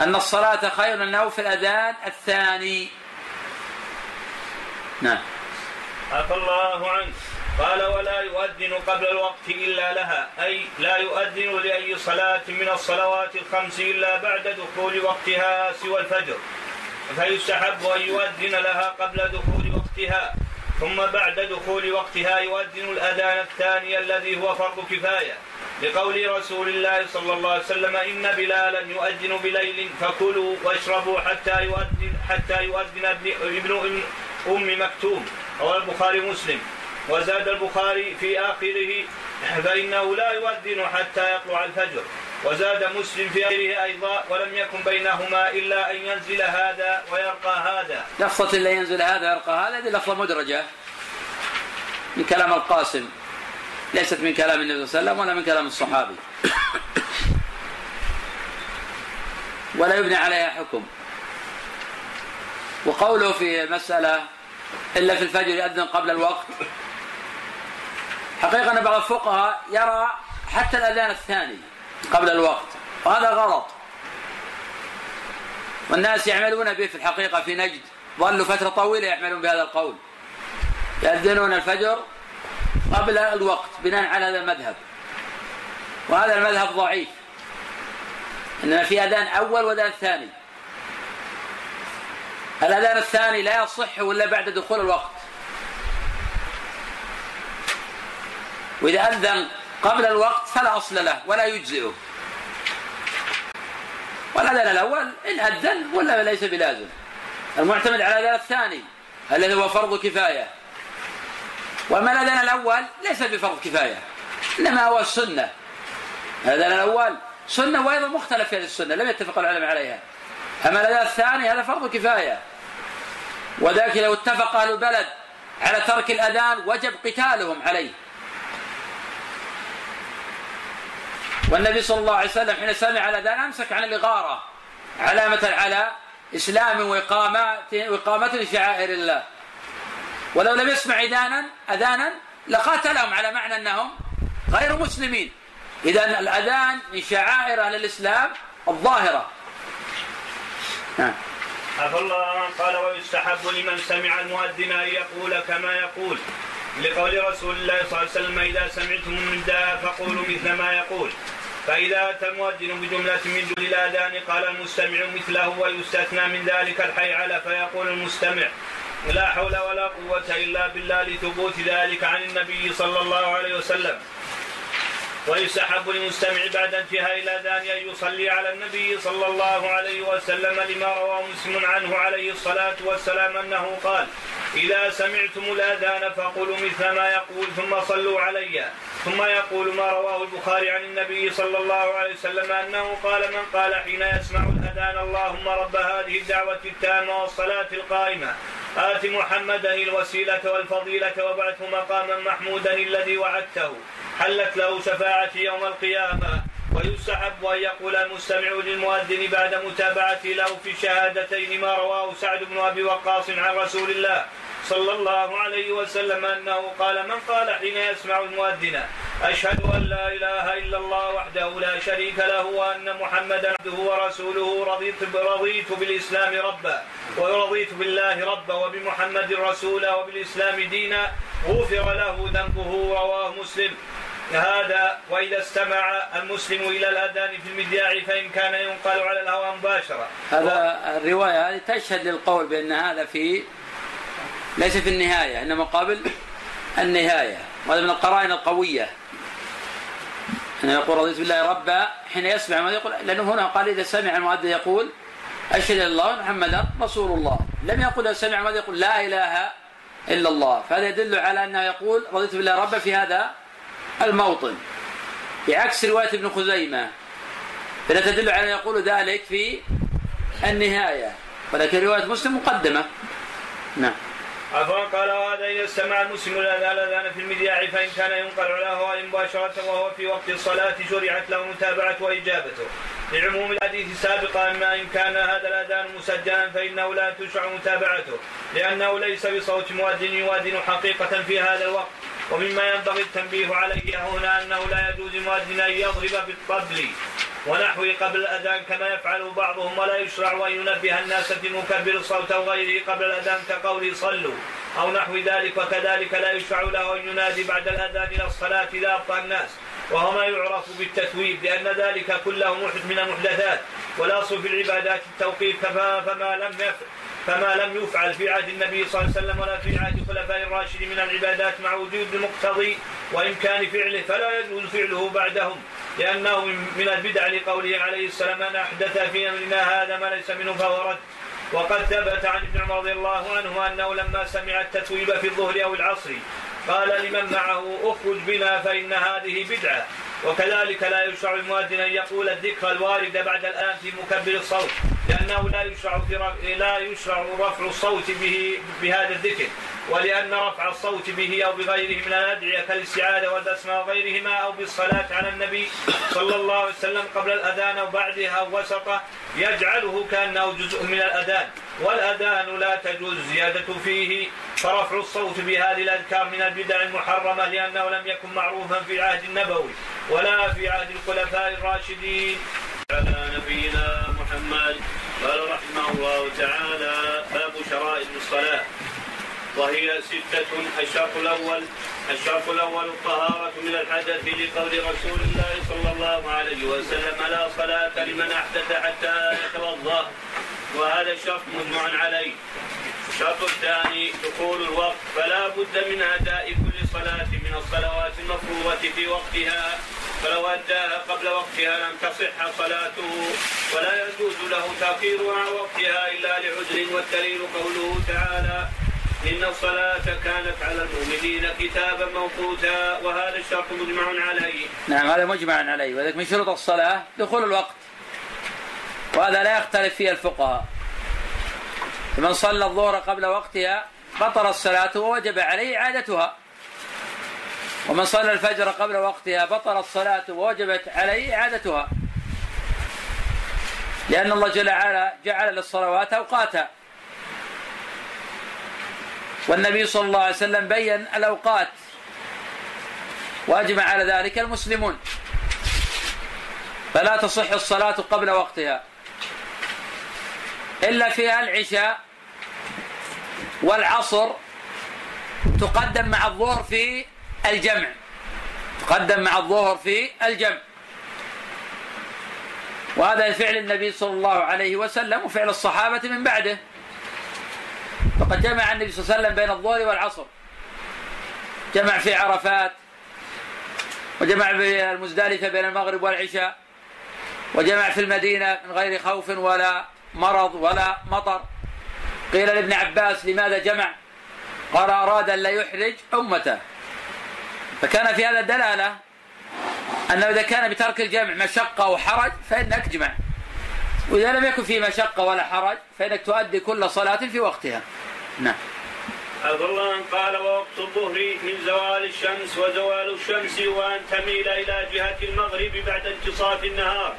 أن الصلاة خير النوم في الأذان الثاني. نعم. عفى الله عنك. قال ولا يؤذن قبل الوقت إلا لها أي لا يؤذن لأي صلاة من الصلوات الخمس إلا بعد دخول وقتها سوى الفجر. فيستحب أن يؤذن لها قبل دخول وقتها ثم بعد دخول وقتها يؤذن الأذان الثاني الذي هو فرض كفاية. لقول رسول الله صلى الله عليه وسلم إن بلالا يؤذن بليل فكلوا واشربوا حتى يؤذن حتى يؤذن ابن, ابن أم مكتوم. رواه البخاري مسلم وزاد البخاري في آخره فإنه لا يؤذن حتى يطلع الفجر. وزاد مسلم في آخره أيضا ولم يكن بينهما إلا أن ينزل هذا ويرقى هذا. لفظة إلا ينزل هذا ويرقى هذا هذه لفظة مدرجة. من كلام القاسم. ليست من كلام النبي صلى الله عليه وسلم ولا من كلام الصحابي. ولا يبنى عليها حكم. وقوله في المسألة إلا في الفجر يأذن قبل الوقت. حقيقة أن بعض الفقهاء يرى حتى الأذان الثاني قبل الوقت وهذا غلط. والناس يعملون به في الحقيقة في نجد ظلوا فترة طويلة يعملون بهذا القول. يأذنون الفجر قبل الوقت بناء على هذا المذهب. وهذا المذهب ضعيف. إنما في أذان أول وأذان ثاني. الأذان الثاني لا يصح إلا بعد دخول الوقت. وإذا أذن قبل الوقت فلا أصل له ولا يجزئه. والأذان الأول إن أذن ولا ليس بلازم. المعتمد على الأذان الثاني الذي هو فرض كفاية. وأما الأذان الأول ليس بفرض كفاية إنما هو السنة. الأذان الأول سنة وأيضا مختلف في هذه السنة لم يتفق العلماء عليها. أما الأذان الثاني هذا فرض كفاية. وذلك لو اتفق أهل البلد على ترك الأذان وجب قتالهم عليه. والنبي صلى الله عليه وسلم حين سمع الأذان أمسك عن الإغارة. علامة على إسلام وإقامة وإقامة لشعائر الله. ولو لم يسمع إذانا أذانا لقاتلهم على معنى أنهم غير مسلمين. إذا الأذان من شعائر أهل الإسلام الظاهرة. نعم. عفى الله. قال ويستحب لمن سمع المؤذن أن يقول كما يقول. لقول رسول الله صلى الله عليه وسلم إذا سمعتم النداء فقولوا مثل ما يقول. فإذا أتى المؤذن بجملة من جمل الآذان قال المستمع مثله ويستثنى من ذلك الحي على فيقول المستمع لا حول ولا قوة إلا بالله لثبوت ذلك عن النبي صلى الله عليه وسلم. ويستحب للمستمع بعد انتهاء الأذان أن يصلي على النبي صلى الله عليه وسلم لما رواه مسلم عنه عليه الصلاة والسلام أنه قال: إذا سمعتم الأذان فقولوا مثل ما يقول ثم صلوا علي. ثم يقول ما رواه البخاري عن النبي صلى الله عليه وسلم أنه قال من قال حين يسمع الأذان اللهم رب هذه الدعوة التامة والصلاة القائمة. آت محمدا الوسيلة والفضيلة وابعثه مقاما محمودا الذي وعدته. حلت له شفاعتي يوم القيامة. ويستحب أن يقول المستمع للمؤذن بعد متابعته له في الشهادتين ما رواه سعد بن أبي وقاص عن رسول الله صلى الله عليه وسلم أنه قال من قال حين يسمع المؤذن أشهد أن لا إله إلا الله وحده لا شريك له وأن محمدا عبده ورسوله رضيت رضيت بالإسلام ربا ورضيت بالله ربا وبمحمد رسولا وبالإسلام دينا غفر له ذنبه رواه مسلم هذا وإذا استمع المسلم إلى الأذان في المذياع فإن كان ينقل على الهواء مباشرة. هذا الرواية هذه تشهد للقول بأن هذا في ليس في النهاية إنما قبل النهاية وهذا من القرائن القوية. أنه يقول رضيت بالله ربا حين يسمع ما يقول لأنه هنا قال إذا سمع المؤذن يقول أشهد أن الله محمدا رسول الله لم يقل إذا سمع المؤذن يقول لا إله إلا الله فهذا يدل على أنه يقول رضيت بالله ربا في هذا الموطن. بعكس رواية ابن خزيمة فلا تدل على يقول ذلك في النهاية ولكن رواية مسلم مقدمة. نعم. عفوا قال وهذا إذا استمع المسلم الأذان في المذياع فإن كان ينقل على هواء مباشرة وهو في وقت الصلاة شرعت له متابعة وإجابته. لعموم الحديث السابق أما إن كان هذا الأذان مسجلا فإنه لا تشرع متابعته لأنه ليس بصوت مؤذن يؤذن حقيقة في هذا الوقت ومما ينبغي التنبيه عليه هنا أنه لا يجوز المؤذن أن يضرب بالطبل. ونحوه قبل الأذان كما يفعل بعضهم ولا يشرع أن ينبه الناس في مكبر الصوت أو غيره قبل الأذان كقول صلوا أو نحو ذلك وكذلك لا يشرع له أن ينادي بعد الأذان إلى الصلاة إذا أبطأ الناس وهو ما يعرف بالتثويب لأن ذلك كله محدث من المحدثات والأصل في العبادات التوقيف فما لم يفعل فما لم يفعل في عهد النبي صلى الله عليه وسلم ولا في عهد الخلفاء الراشدين من العبادات مع وجود المقتضي وإمكان فعله فلا يجوز فعله بعدهم لأنه من البدع لقوله عليه السلام من أحدث في أمرنا هذا ما ليس منه فهو رد. وقد ثبت عن ابن عمر رضي الله عنه أنه لما سمع التتويب في الظهر أو العصر قال لمن معه اخرج بنا فإن هذه بدعة. وكذلك لا يشرع المؤذن أن يقول الذكر الوارد بعد الآن في مكبر الصوت لأنه لا يشرع في لا يشرع رفع الصوت به بهذا الذكر ولأن رفع الصوت به أو بغيره من الأدعية كالاستعاذة والبسمة وغيرهما أو بالصلاة على النبي صلى الله عليه وسلم قبل الأذان أو بعدها أو وسطه يجعله كأنه جزء من الأذان. والأذان لا تجوز الزيادة فيه. فرفع الصوت بهذه الأذكار من البدع المحرمة لأنه لم يكن معروفا في العهد النبوي ولا في عهد الخلفاء الراشدين. على نبينا محمد قال رحمه الله تعالى باب شرائط الصلاة. وهي ستة الشرط الأول الشرط الأول الطهارة من الحدث لقول رسول الله صلى الله عليه وسلم لا صلاة لمن أحدث حتى يتوضأ. وهذا الشرط مجمع عليه. الشرط الثاني دخول الوقت. فلا بد من أداء كل صلاة من الصلوات المفروضة في وقتها. فلو أداها قبل وقتها لم تصح صلاته ولا يجوز له تأخيرها عن وقتها إلا لعذر والدليل قوله تعالى إن الصلاة كانت على المؤمنين كتابا موقوتا. وهذا الشرط مجمع عليه. نعم هذا مجمع عليه. وذلك من شروط الصلاة دخول الوقت. وهذا لا يختلف فيه الفقهاء. فمن صلى الظهر قبل وقتها بطل الصلاة ووجب عليه إعادتها. ومن صلى الفجر قبل وقتها بطل الصلاة ووجبت عليه إعادتها. لأن الله جل وعلا جعل للصلوات أوقاتا والنبي صلى الله عليه وسلم بين الأوقات وأجمع على ذلك المسلمون فلا تصح الصلاة قبل وقتها إلا في العشاء والعصر تقدم مع الظهر في الجمع. تقدم مع الظهر في الجمع. وهذا فعل النبي صلى الله عليه وسلم وفعل الصحابة من بعده. فقد جمع النبي صلى الله عليه وسلم بين الظهر والعصر. جمع في عرفات وجمع في المزدلفة بين المغرب والعشاء وجمع في المدينة من غير خوف ولا مرض ولا مطر. قيل لابن عباس لماذا جمع؟ قال أراد أن لا يحرج أمته. فكان في هذا دلالة أنه إذا كان بترك الجمع مشقة وحرج فإنك تجمع وإذا لم يكن فيه مشقة ولا حرج فإنك تؤدي كل صلاة في وقتها. نعم. الله قال ووقت الظهر من زوال الشمس وزوال الشمس وأن تميل إلى جهة المغرب بعد انتصاف النهار.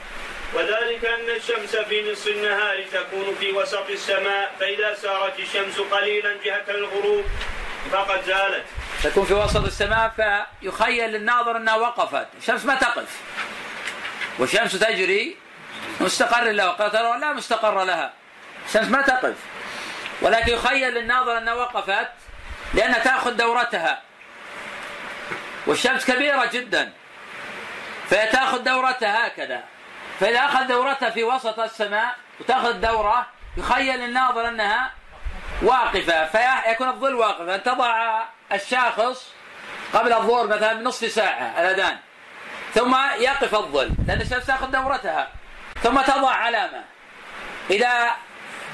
وذلك أن الشمس في نصف النهار تكون في وسط السماء فإذا سارت الشمس قليلا جهة الغروب فقد زالت. تكون في وسط السماء فيخيل للناظر أنها وقفت. الشمس ما تقف. والشمس تجري مستقر لها وقد لا مستقر لها. الشمس ما تقف. ولكن يخيل للناظر أنها وقفت لأنها تأخذ دورتها. والشمس كبيرة جدا. فهي تأخذ دورتها هكذا. فإذا أخذ دورتها في وسط السماء وتأخذ الدورة يخيل الناظر أنها واقفة. فيكون الظل واقف أن تضع الشاخص قبل الظهر مثلا بنصف ساعة الأذان. ثم يقف الظل لأن الشمس تأخذ دورتها. ثم تضع علامة. إذا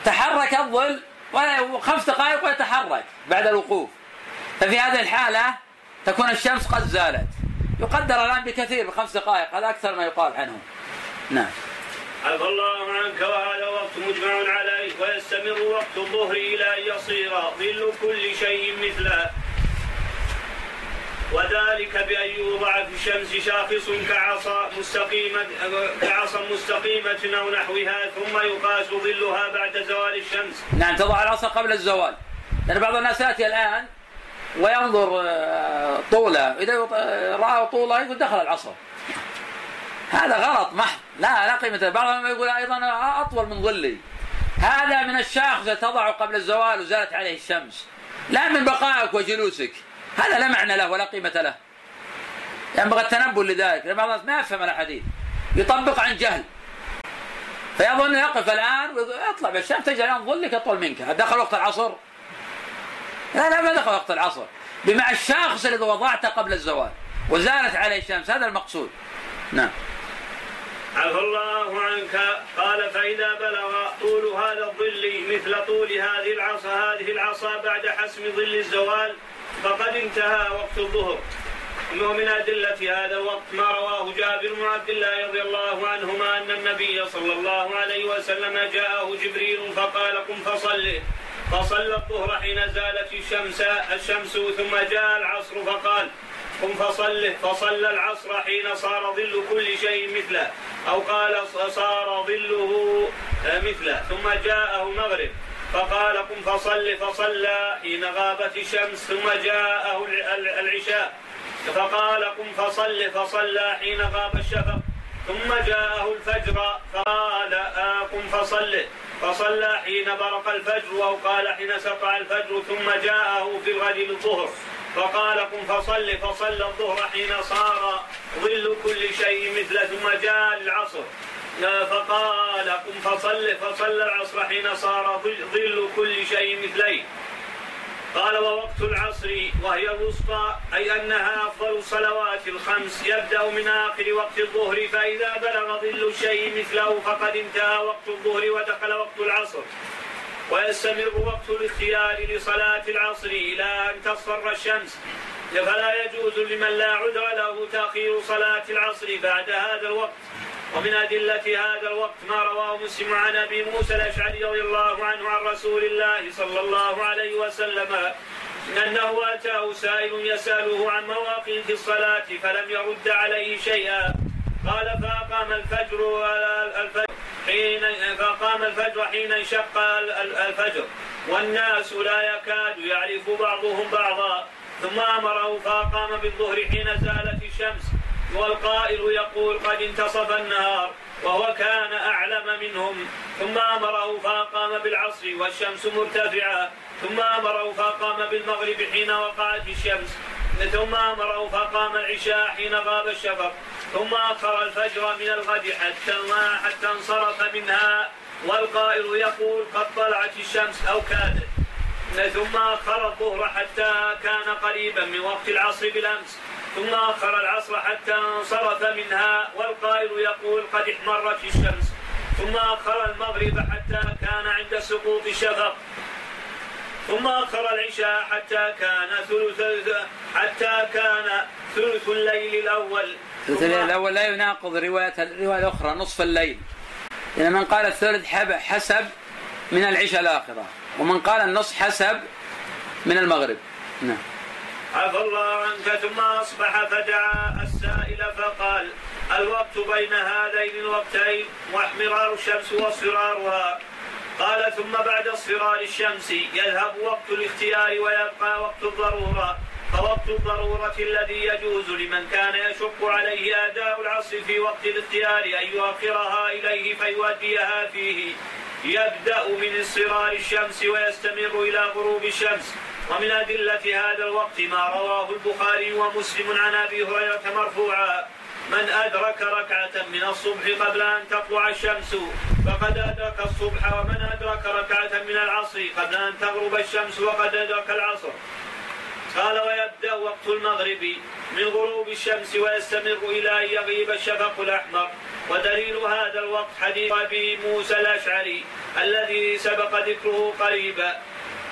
تحرك الظل خمس دقائق ويتحرك بعد الوقوف. ففي هذه الحالة تكون الشمس قد زالت. يقدر الآن بكثير بخمس دقائق هذا أكثر ما يقال عنه. نعم عفى الله عنك وهذا وقت مجمع عليه ويستمر وقت الظهر إلى أن يصير ظل كل شيء مثله وذلك بأن يوضع في الشمس شاخص كعصا مستقيمة كعصا مستقيمة أو نحوها ثم يقاس ظلها بعد زوال الشمس. نعم تضع العصا قبل الزوال. لأن بعض الناس يأتي الآن وينظر آه، طوله إذا رأى طوله يقول دخل العصر. هذا غلط محض لا لا قيمة. بعضهم يقول أيضا أطول من ظلي. هذا من الشاخص تضعه قبل الزوال وزالت عليه الشمس. لا من بقائك وجلوسك. هذا لا معنى له ولا قيمة له. ينبغي التنبؤ لذلك. لأن بعض الناس ما يفهم الأحاديث. يطبق عن جهل. فيظن يقف الآن ويطلع بالشمس تجعل الآن ظلك أطول منك. دخل وقت العصر؟ لا لا ما دخل وقت العصر. بمع الشاخص الذي وضعته قبل الزوال وزالت عليه الشمس. هذا المقصود. نعم. عفى الله عنك. قال فإذا بلغ طول هذا الظل مثل طول هذه العصا هذه العصا بعد حسم ظل الزوال فقد انتهى وقت الظهر. ومن أدلة هذا الوقت ما رواه جابر بن عبد الله رضي الله عنهما أن النبي صلى الله عليه وسلم جاءه جبريل فقال قم فصل. فصلى الظهر حين زالت الشمس الشمس ثم جاء العصر فقال قم فصله فصلى العصر حين صار ظل كل شيء مثله. أو قال صار ظله مثله. ثم جاءه المغرب فقال قم فصل فصلى. حين غابت الشمس ثم جاءه العشاء. فقال قم فصل فصلى. حين غاب الشفق ثم جاءه الفجر. فقال آه قم فصل. فصلى حين برق الفجر أو قال حين سقع الفجر ثم جاءه في الغد الظهر. فقال قم فصل فصلى الظهر حين صار. ظل كل شيء مثله ثم جاء العصر فقال قم فصل فصلى العصر حين صار. ظل كل شيء مثليه. قال ووقت العصر وهي الوسطى أي أنها أفضل الصلوات الخمس. يبدأ من آخر وقت الظهر فإذا بلغ ظل الشيء مثله فقد انتهى وقت الظهر ودخل وقت العصر. ويستمر وقت الاختيار لصلاة العصر إلى أن تصفر الشمس. فلا يجوز لمن لا عذر له تأخير صلاة العصر بعد هذا الوقت. ومن أدلة هذا الوقت ما رواه مسلم عن أبي موسى الأشعري رضي الله عنه عن رسول الله صلى الله عليه وسلم أنه أتاه سائل يسأله عن مواقيت الصلاة فلم يرد عليه شيئا. قال فأقام الفجر الفجر حين فقام الفجر حين انشق الفجر. والناس لا يكاد يعرف بعضهم بعضا. ثم أمره فاقام بالظهر حين زالت الشمس. والقائل يقول قد انتصف النهار وهو كان أعلم منهم. ثم أمره فاقام بالعصر والشمس مرتفعة. ثم أمره فاقام بالمغرب حين وقعت الشمس. ثم امره فقام العشاء حين غاب الشفق ثم أخر الفجر من الغد حتى حتى انصرف منها والقائل يقول قد طلعت الشمس أو كادت. ثم أخر الظهر حتى كان قريبا من وقت العصر بالأمس. ثم أخر العصر حتى انصرف منها والقائل يقول قد احمرت الشمس. ثم أخر المغرب حتى كان عند سقوط الشفق. ثم أخر العشاء حتى كان ثلث حتى كان ثلث الليل الأول. ثلث الليل الأول لا يناقض رواية الرواية الأخرى نصف الليل. لأن من قال الثلث حسب من العشاء الآخرة ومن قال النصف حسب من المغرب. نعم. عفى الله عنك ثم أصبح فدعا السائل فقال الوقت بين هذين الوقتين واحمرار الشمس واصفرارها قال ثم بعد اصفرار الشمس يذهب وقت الاختيار ويبقى وقت الضرورة فوقت الضرورة الذي يجوز لمن كان يشق عليه أداء العصر في وقت الاختيار أن يؤخرها إليه فيؤديها فيه. يبدأ من اصفرار الشمس ويستمر إلى غروب الشمس. ومن أدلة هذا الوقت ما رواه البخاري ومسلم عن أبي هريرة مرفوعا. من أدرك ركعة من الصبح قبل أن تطلع الشمس فقد أدرك الصبح ومن أدرك ركعة من العصر قبل أن تغرب الشمس وقد أدرك العصر. قال ويبدأ وقت المغرب من غروب الشمس ويستمر إلى أن يغيب الشفق الأحمر. ودليل هذا الوقت حديث أبي موسى الأشعري الذي سبق ذكره قريبا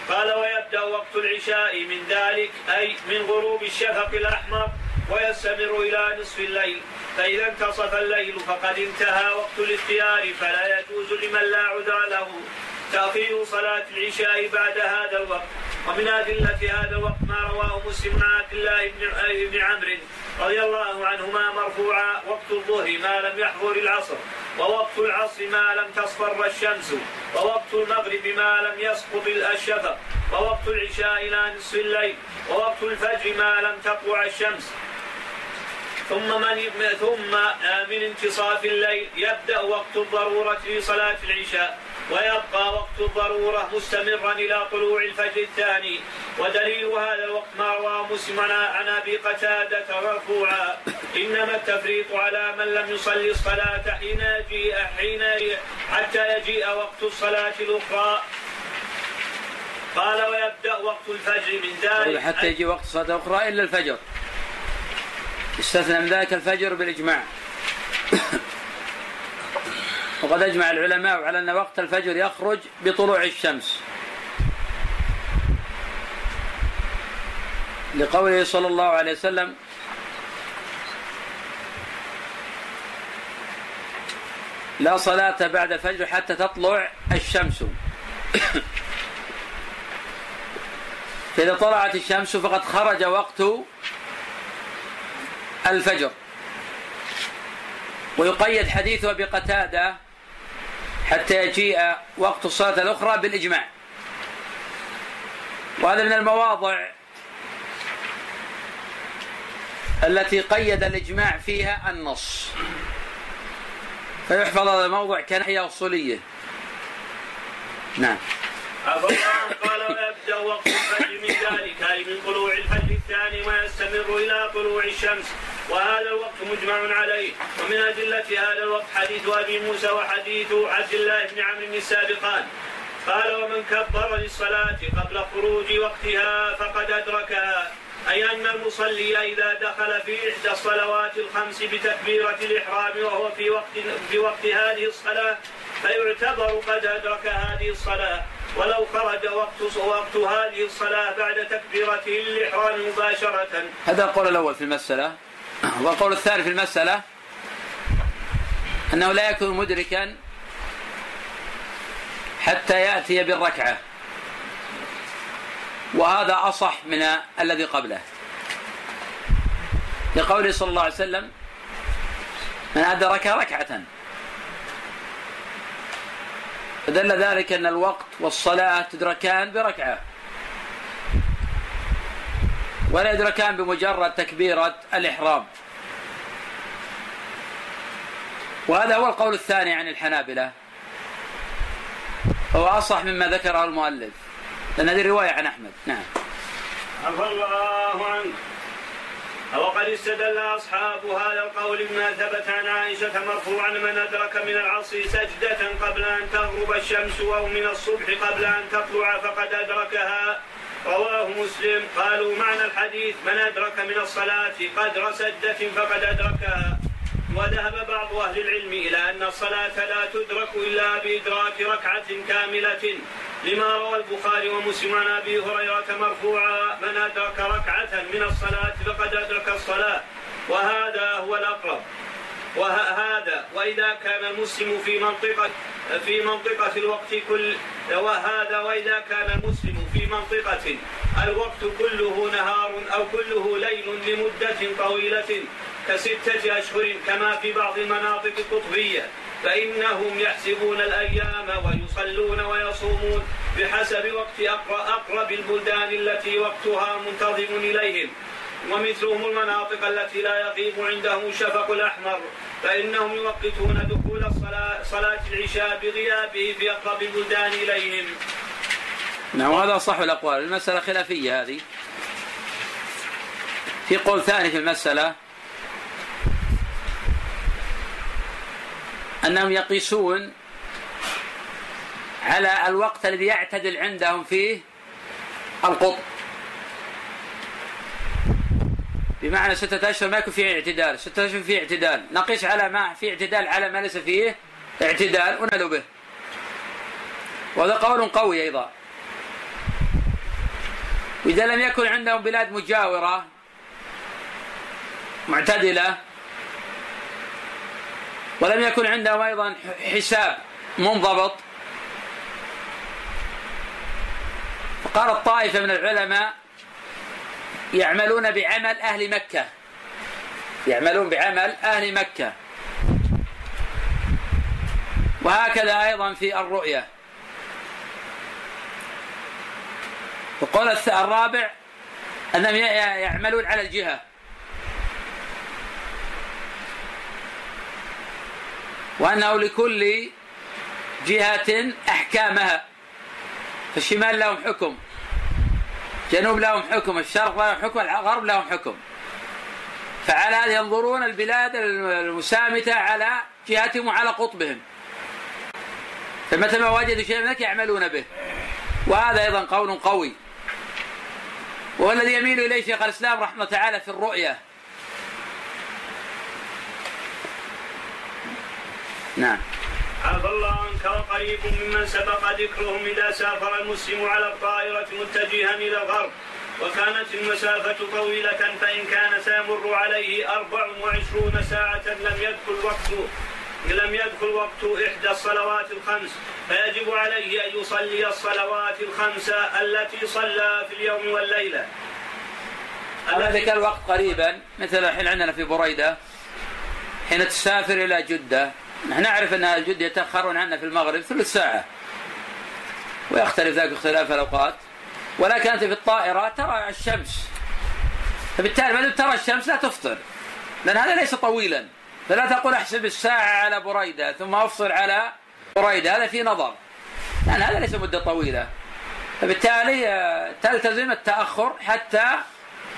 قال ويبدأ وقت العشاء من ذلك أي من غروب الشفق الأحمر. ويستمر إلى نصف الليل فإذا انتصف الليل فقد انتهى وقت الاختيار فلا يجوز لمن لا عذر له. تأخير صلاة العشاء بعد هذا الوقت. ومن أدلة هذا الوقت ما رواه مسلم عن عبد الله بن عمرو رضي الله عنهما مرفوعا وقت الظهر ما لم يحضر العصر ووقت العصر ما لم تصفر الشمس ووقت المغرب ما لم يسقط الشفق ووقت العشاء إلى نصف الليل ووقت الفجر ما لم تطلع الشمس. ثم من ثم من انتصاف الليل. يبدأ وقت الضرورة لصلاة العشاء ويبقى وقت الضرورة مستمرا إلى طلوع الفجر الثاني. ودليل هذا الوقت ما رواه مسلم عن أبي قتادة مرفوعا إنما التفريط على من لم يصلي الصلاة حين يجيء حين حتى يجيء وقت الصلاة الأخرى. قال ويبدأ وقت الفجر من ذلك حتى يجي وقت الصلاة الأخرى إلا الفجر. استثنى من ذلك الفجر بالإجماع. وقد أجمع العلماء على أن وقت الفجر يخرج بطلوع الشمس. لقوله صلى الله عليه وسلم لا صلاة بعد الفجر حتى تطلع الشمس. فإذا طلعت الشمس فقد خرج وقت الفجر. ويقيد حديثه بقتادة حتى يجيء وقت الصلاة الأخرى بالإجماع. وهذا من المواضع التي قيد الإجماع فيها النص. فيحفظ هذا الموضع كناحية أصولية. نعم. قال ويبدأ وقت الفجر من ذلك أي من طلوع الفجر الثاني ويستمر إلى طلوع الشمس. وهذا الوقت مجمع عليه. ومن أدلة هذا الوقت حديث أبي موسى وحديث عبد الله بن عمرو السابقان. قال ومن كبر للصلاة قبل خروج وقتها فقد أدركها. أي أن المصلي إذا دخل في إحدى الصلوات الخمس بتكبيرة الإحرام وهو في وقت في وقت هذه الصلاة فيعتبر قد أدرك هذه الصلاة. ولو خرج وقت وقت هذه الصلاة بعد تكبيرته للإحرام مباشرة. هذا القول الأول في المسألة. والقول الثاني في المسألة أنه لا يكون مدركا حتى يأتي بالركعة. وهذا أصح من الذي قبله. لقوله صلى الله عليه وسلم من أدرك ركعة فدل ذلك أن الوقت والصلاة تدركان بركعة. ولا يدركان بمجرد تكبيرة الإحرام. وهذا هو القول الثاني عن الحنابلة. هو أصح مما ذكره المؤلف. لأن هذه رواية عن أحمد. نعم. عفى الله عنك. وقد استدل أصحاب هذا القول بما ثبت عن عائشة مرفوعا من أدرك من العصر سجدة قبل أن تغرب الشمس أو من الصبح قبل أن تطلع فقد أدركها رواه مسلم. قالوا معنى الحديث من أدرك من الصلاة قدر سجدة فقد أدركها. وذهب بعض أهل العلم إلى أن الصلاة لا تدرك إلا بإدراك ركعة كاملة. لما روى البخاري ومسلم عن أبي هريرة مرفوعا من أدرك ركعة من الصلاة فقد أدرك الصلاة. وهذا هو الأقرب. وهذا وإذا كان المسلم في منطقة في منطقة الوقت كل وهذا وإذا كان المسلم في منطقة الوقت كله نهار أو كله ليل لمدة طويلة كستة أشهر كما في بعض المناطق القطبية فإنهم يحسبون الأيام ويصلون ويصومون بحسب وقت أقرب البلدان التي وقتها منتظم إليهم. ومثلهم المناطق التي لا يغيب عندهم الشفق الأحمر فإنهم يوقتون دخول الصلاة صلاة العشاء بغيابه في أقرب البلدان إليهم. نعم وهذا صح الأقوال. المسألة خلافية هذه. في قول ثاني في المسألة أنهم يقيسون على الوقت الذي يعتدل عندهم فيه القطب. بمعنى ستة أشهر ما يكون فيه اعتدال. ستة أشهر فيه اعتدال. نقيس على ما فيه اعتدال على ما ليس فيه اعتدال. ونلو به. وهذا قول قوي أيضا. وإذا لم يكن عندهم بلاد مجاورة معتدلة ولم يكن عندهم أيضا حساب منضبط فقال الطائفة من العلماء يعملون بعمل أهل مكة. يعملون بعمل أهل مكة. وهكذا أيضا في الرؤية. القول الرابع أنهم يعملون على الجهة. وأنه لكل جهة أحكامها. فالشمال لهم حكم. جنوب لهم حكم الشرق لهم حكم الغرب لهم حكم. فعلى هذا ينظرون البلاد المسامتة على جهتهم وعلى قطبهم. فمتى ما وجدوا شيئا ذلك يعملون به. وهذا أيضا قول قوي. وهو الذي يميل إليه شيخ الإسلام رحمة تعالى في الرؤية. نعم. عفى الله عنك وقريب ممن سبق ذكرهم إذا سافر المسلم على الطائرة متجها إلى الغرب. وكانت المسافة طويلة فإن كان سيمر عليه أربع وعشرون ساعة لم يدخل وقت لم يدخل وقت إحدى الصلوات الخمس. فيجب عليه أن يصلي الصلوات الخمسة التي صلى في اليوم والليلة. ذلك الوقت قريبا مثل الحين عندنا في بريدة حين تسافر إلى جدة نحن نعرف أن أهل جدة يتأخرون عنا في المغرب ثلث ساعة. ويختلف ذلك اختلاف الأوقات. ولكن أنت في الطائرة ترى الشمس. فبالتالي ما ترى الشمس لا تفطر. لأن هذا ليس طويلا. فلا تقول احسب الساعة على بريدة ثم أفصل على بريدة. هذا في نظر. لأن هذا ليس مدة طويلة. فبالتالي آه، تلتزم التأخر حتى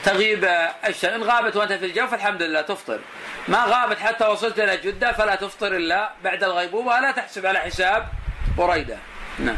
تغيب الشمس إن غابت وأنت في الجو فالحمد لله تفطر. ما غابت حتى وصلت إلى جدة فلا تفطر إلا بعد الغيبوبة ولا تحسب على حساب بريدة. نعم.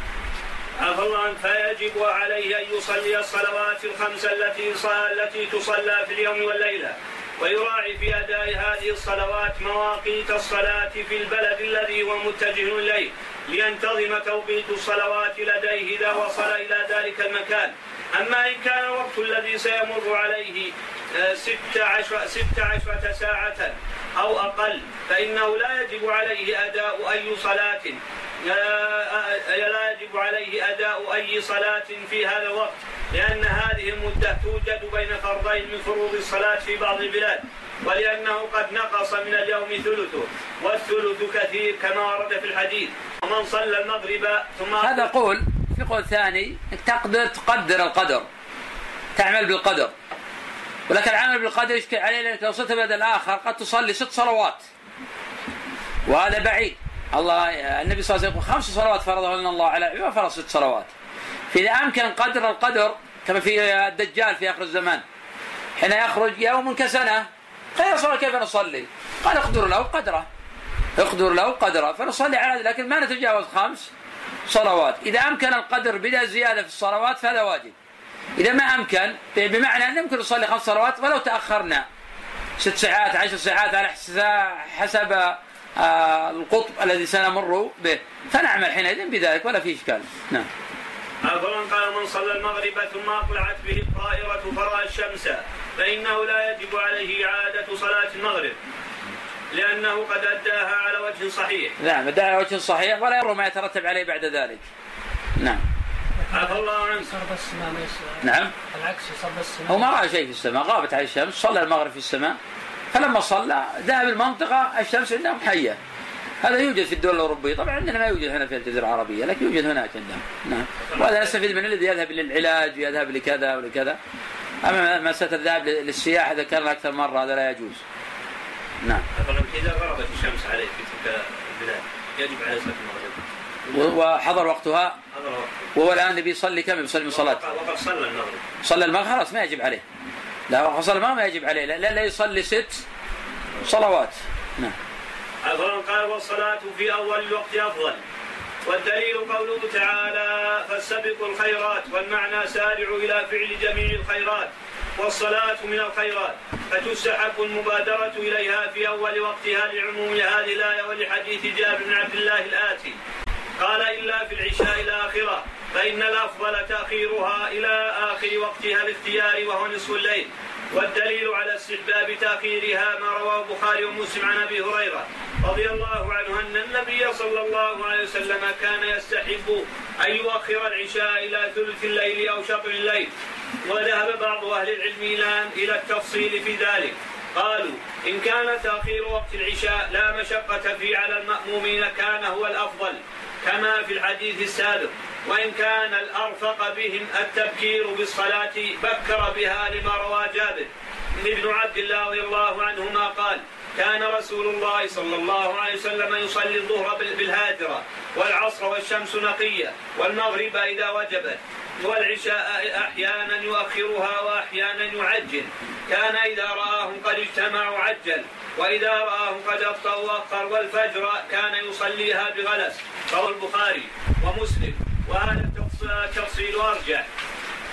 عفى الله عنك. فيجب عليه أن يصلي الصلوات الخمس التي التي تصلى في اليوم والليلة ويراعي في أداء هذه الصلوات مواقيت الصلاة في البلد الذي هو متجه إليه لينتظم توقيت الصلوات لديه إذا وصل إلى ذلك المكان. أما إن كان الوقت الذي سيمر عليه آه، ست عشر ست عشرة ساعة أو أقل فإنه لا يجب عليه أداء أي صلاة لا يجب عليه أداء أي صلاة في هذا الوقت لأن هذه المدة توجد بين فرضين من فروض الصلاة في بعض البلاد ولأنه قد نقص من اليوم ثلثه والثلث كثير كما ورد في الحديث. ومن صلى المغرب ثم هذا قول في قول ثاني تقدر تقدر القدر تعمل بالقدر. ولكن العمل بالقدر يشكل عليه لأنك لو وصلت البلد الآخر قد تصلي ست صلوات. وهذا بعيد. الله النبي صلى الله عليه وسلم خمس صلوات فرضهن الله على عباده فرض ست صلوات. فإذا أمكن قدر القدر كما في الدجال في آخر الزمان حين يخرج يوم كسنة قال صلى كيف نصلي؟ قال أقدر له قدره. أقدر له قدره فنصلي على لكن ما نتجاوز خمس. صلوات إذا أمكن القدر بلا زيادة في الصلوات فهذا واجب. إذا ما أمكن بمعنى أن يمكن نصلي خمس صلوات ولو تأخرنا. ست ساعات عشر ساعات على حسب آه، القطب الذي سنمر به. فنعمل حينئذ بذلك ولا في إشكال. نعم. فمن قال من صلى المغرب ثم أقلعت به الطائرة فرأى الشمس فإنه لا يجب عليه إعادة صلاة المغرب. لأنه قد أداها على وجه صحيح. نعم أداها على وجه صحيح ولا يرى ما يترتب عليه بعد ذلك. نعم. عفى الله عنك. السماء نعم. العكس صرف السماء. هو ما رأى شيء في السماء غابت عليه الشمس صلى المغرب في السماء. فلما صلى ذهب المنطقة الشمس عندهم حية. هذا يوجد في الدول الأوروبية. طبعا عندنا ما يوجد هنا في الجزيرة العربية لكن يوجد هناك عندهم. نعم. وهذا نستفيد من الذي يذهب للعلاج ويذهب لكذا ولكذا. أما مسألة الذهاب للسياحة ذكرنا أكثر مرة هذا لا يجوز. نعم. إذا غربت الشمس عليه في تلك البلاد يجب عليه صلاة المغرب وحضر وقتها؟ وهو الآن بيصلي كم؟ بيصلي من صلاة؟ وقد- وقد صلى المغرب. صلى المغرب؟ خلاص ما يجب عليه. لا وقت صلى المغرب ما يجب عليه. لا لا يصلي ست صلوات. نعم. أفضل قال والصلاة في أول الوقت أفضل. والدليل قوله تعالى فاستبقوا الخيرات والمعنى سارعوا إلى فعل جميع الخيرات. والصلاة من الخيرات فتستحب المبادرة إليها في أول وقتها لعموم هذه الآية ولحديث جابر بن عبد الله الآتي. قال إلا في العشاء الآخرة فإن الأفضل تأخيرها إلى آخر وقتها الاختيار وهو نصف الليل. والدليل على استحباب تأخيرها ما رواه البخاري ومسلم عن أبي هريرة رضي الله عنه أن النبي صلى الله عليه وسلم كان يستحب أن يؤخر العشاء إلى ثلث الليل أو شطر الليل وذهب بعض أهل العلم إلى إلى التفصيل في ذلك. قالوا إن كان تأخير وقت العشاء لا مشقة فيه على المأمومين كان هو الأفضل. كما في الحديث السابق وإن كان الأرفق بهم التبكير بالصلاة بكر بها لما روى جابر. ابن عبد الله رضي الله عنهما قال كان رسول الله صلى الله عليه وسلم يصلي الظهر بال- بالهاجرة والعصر والشمس نقية والمغرب إذا وجبت. والعشاء أحيانا يؤخرها وأحيانا يعجل. كان إذا رآهم قد اجتمعوا عجل وإذا رآهم قد أبطأوا أخر والفجر كان يصليها بغلس. رواه البخاري ومسلم. وهذا التفص- التفصيل أرجح.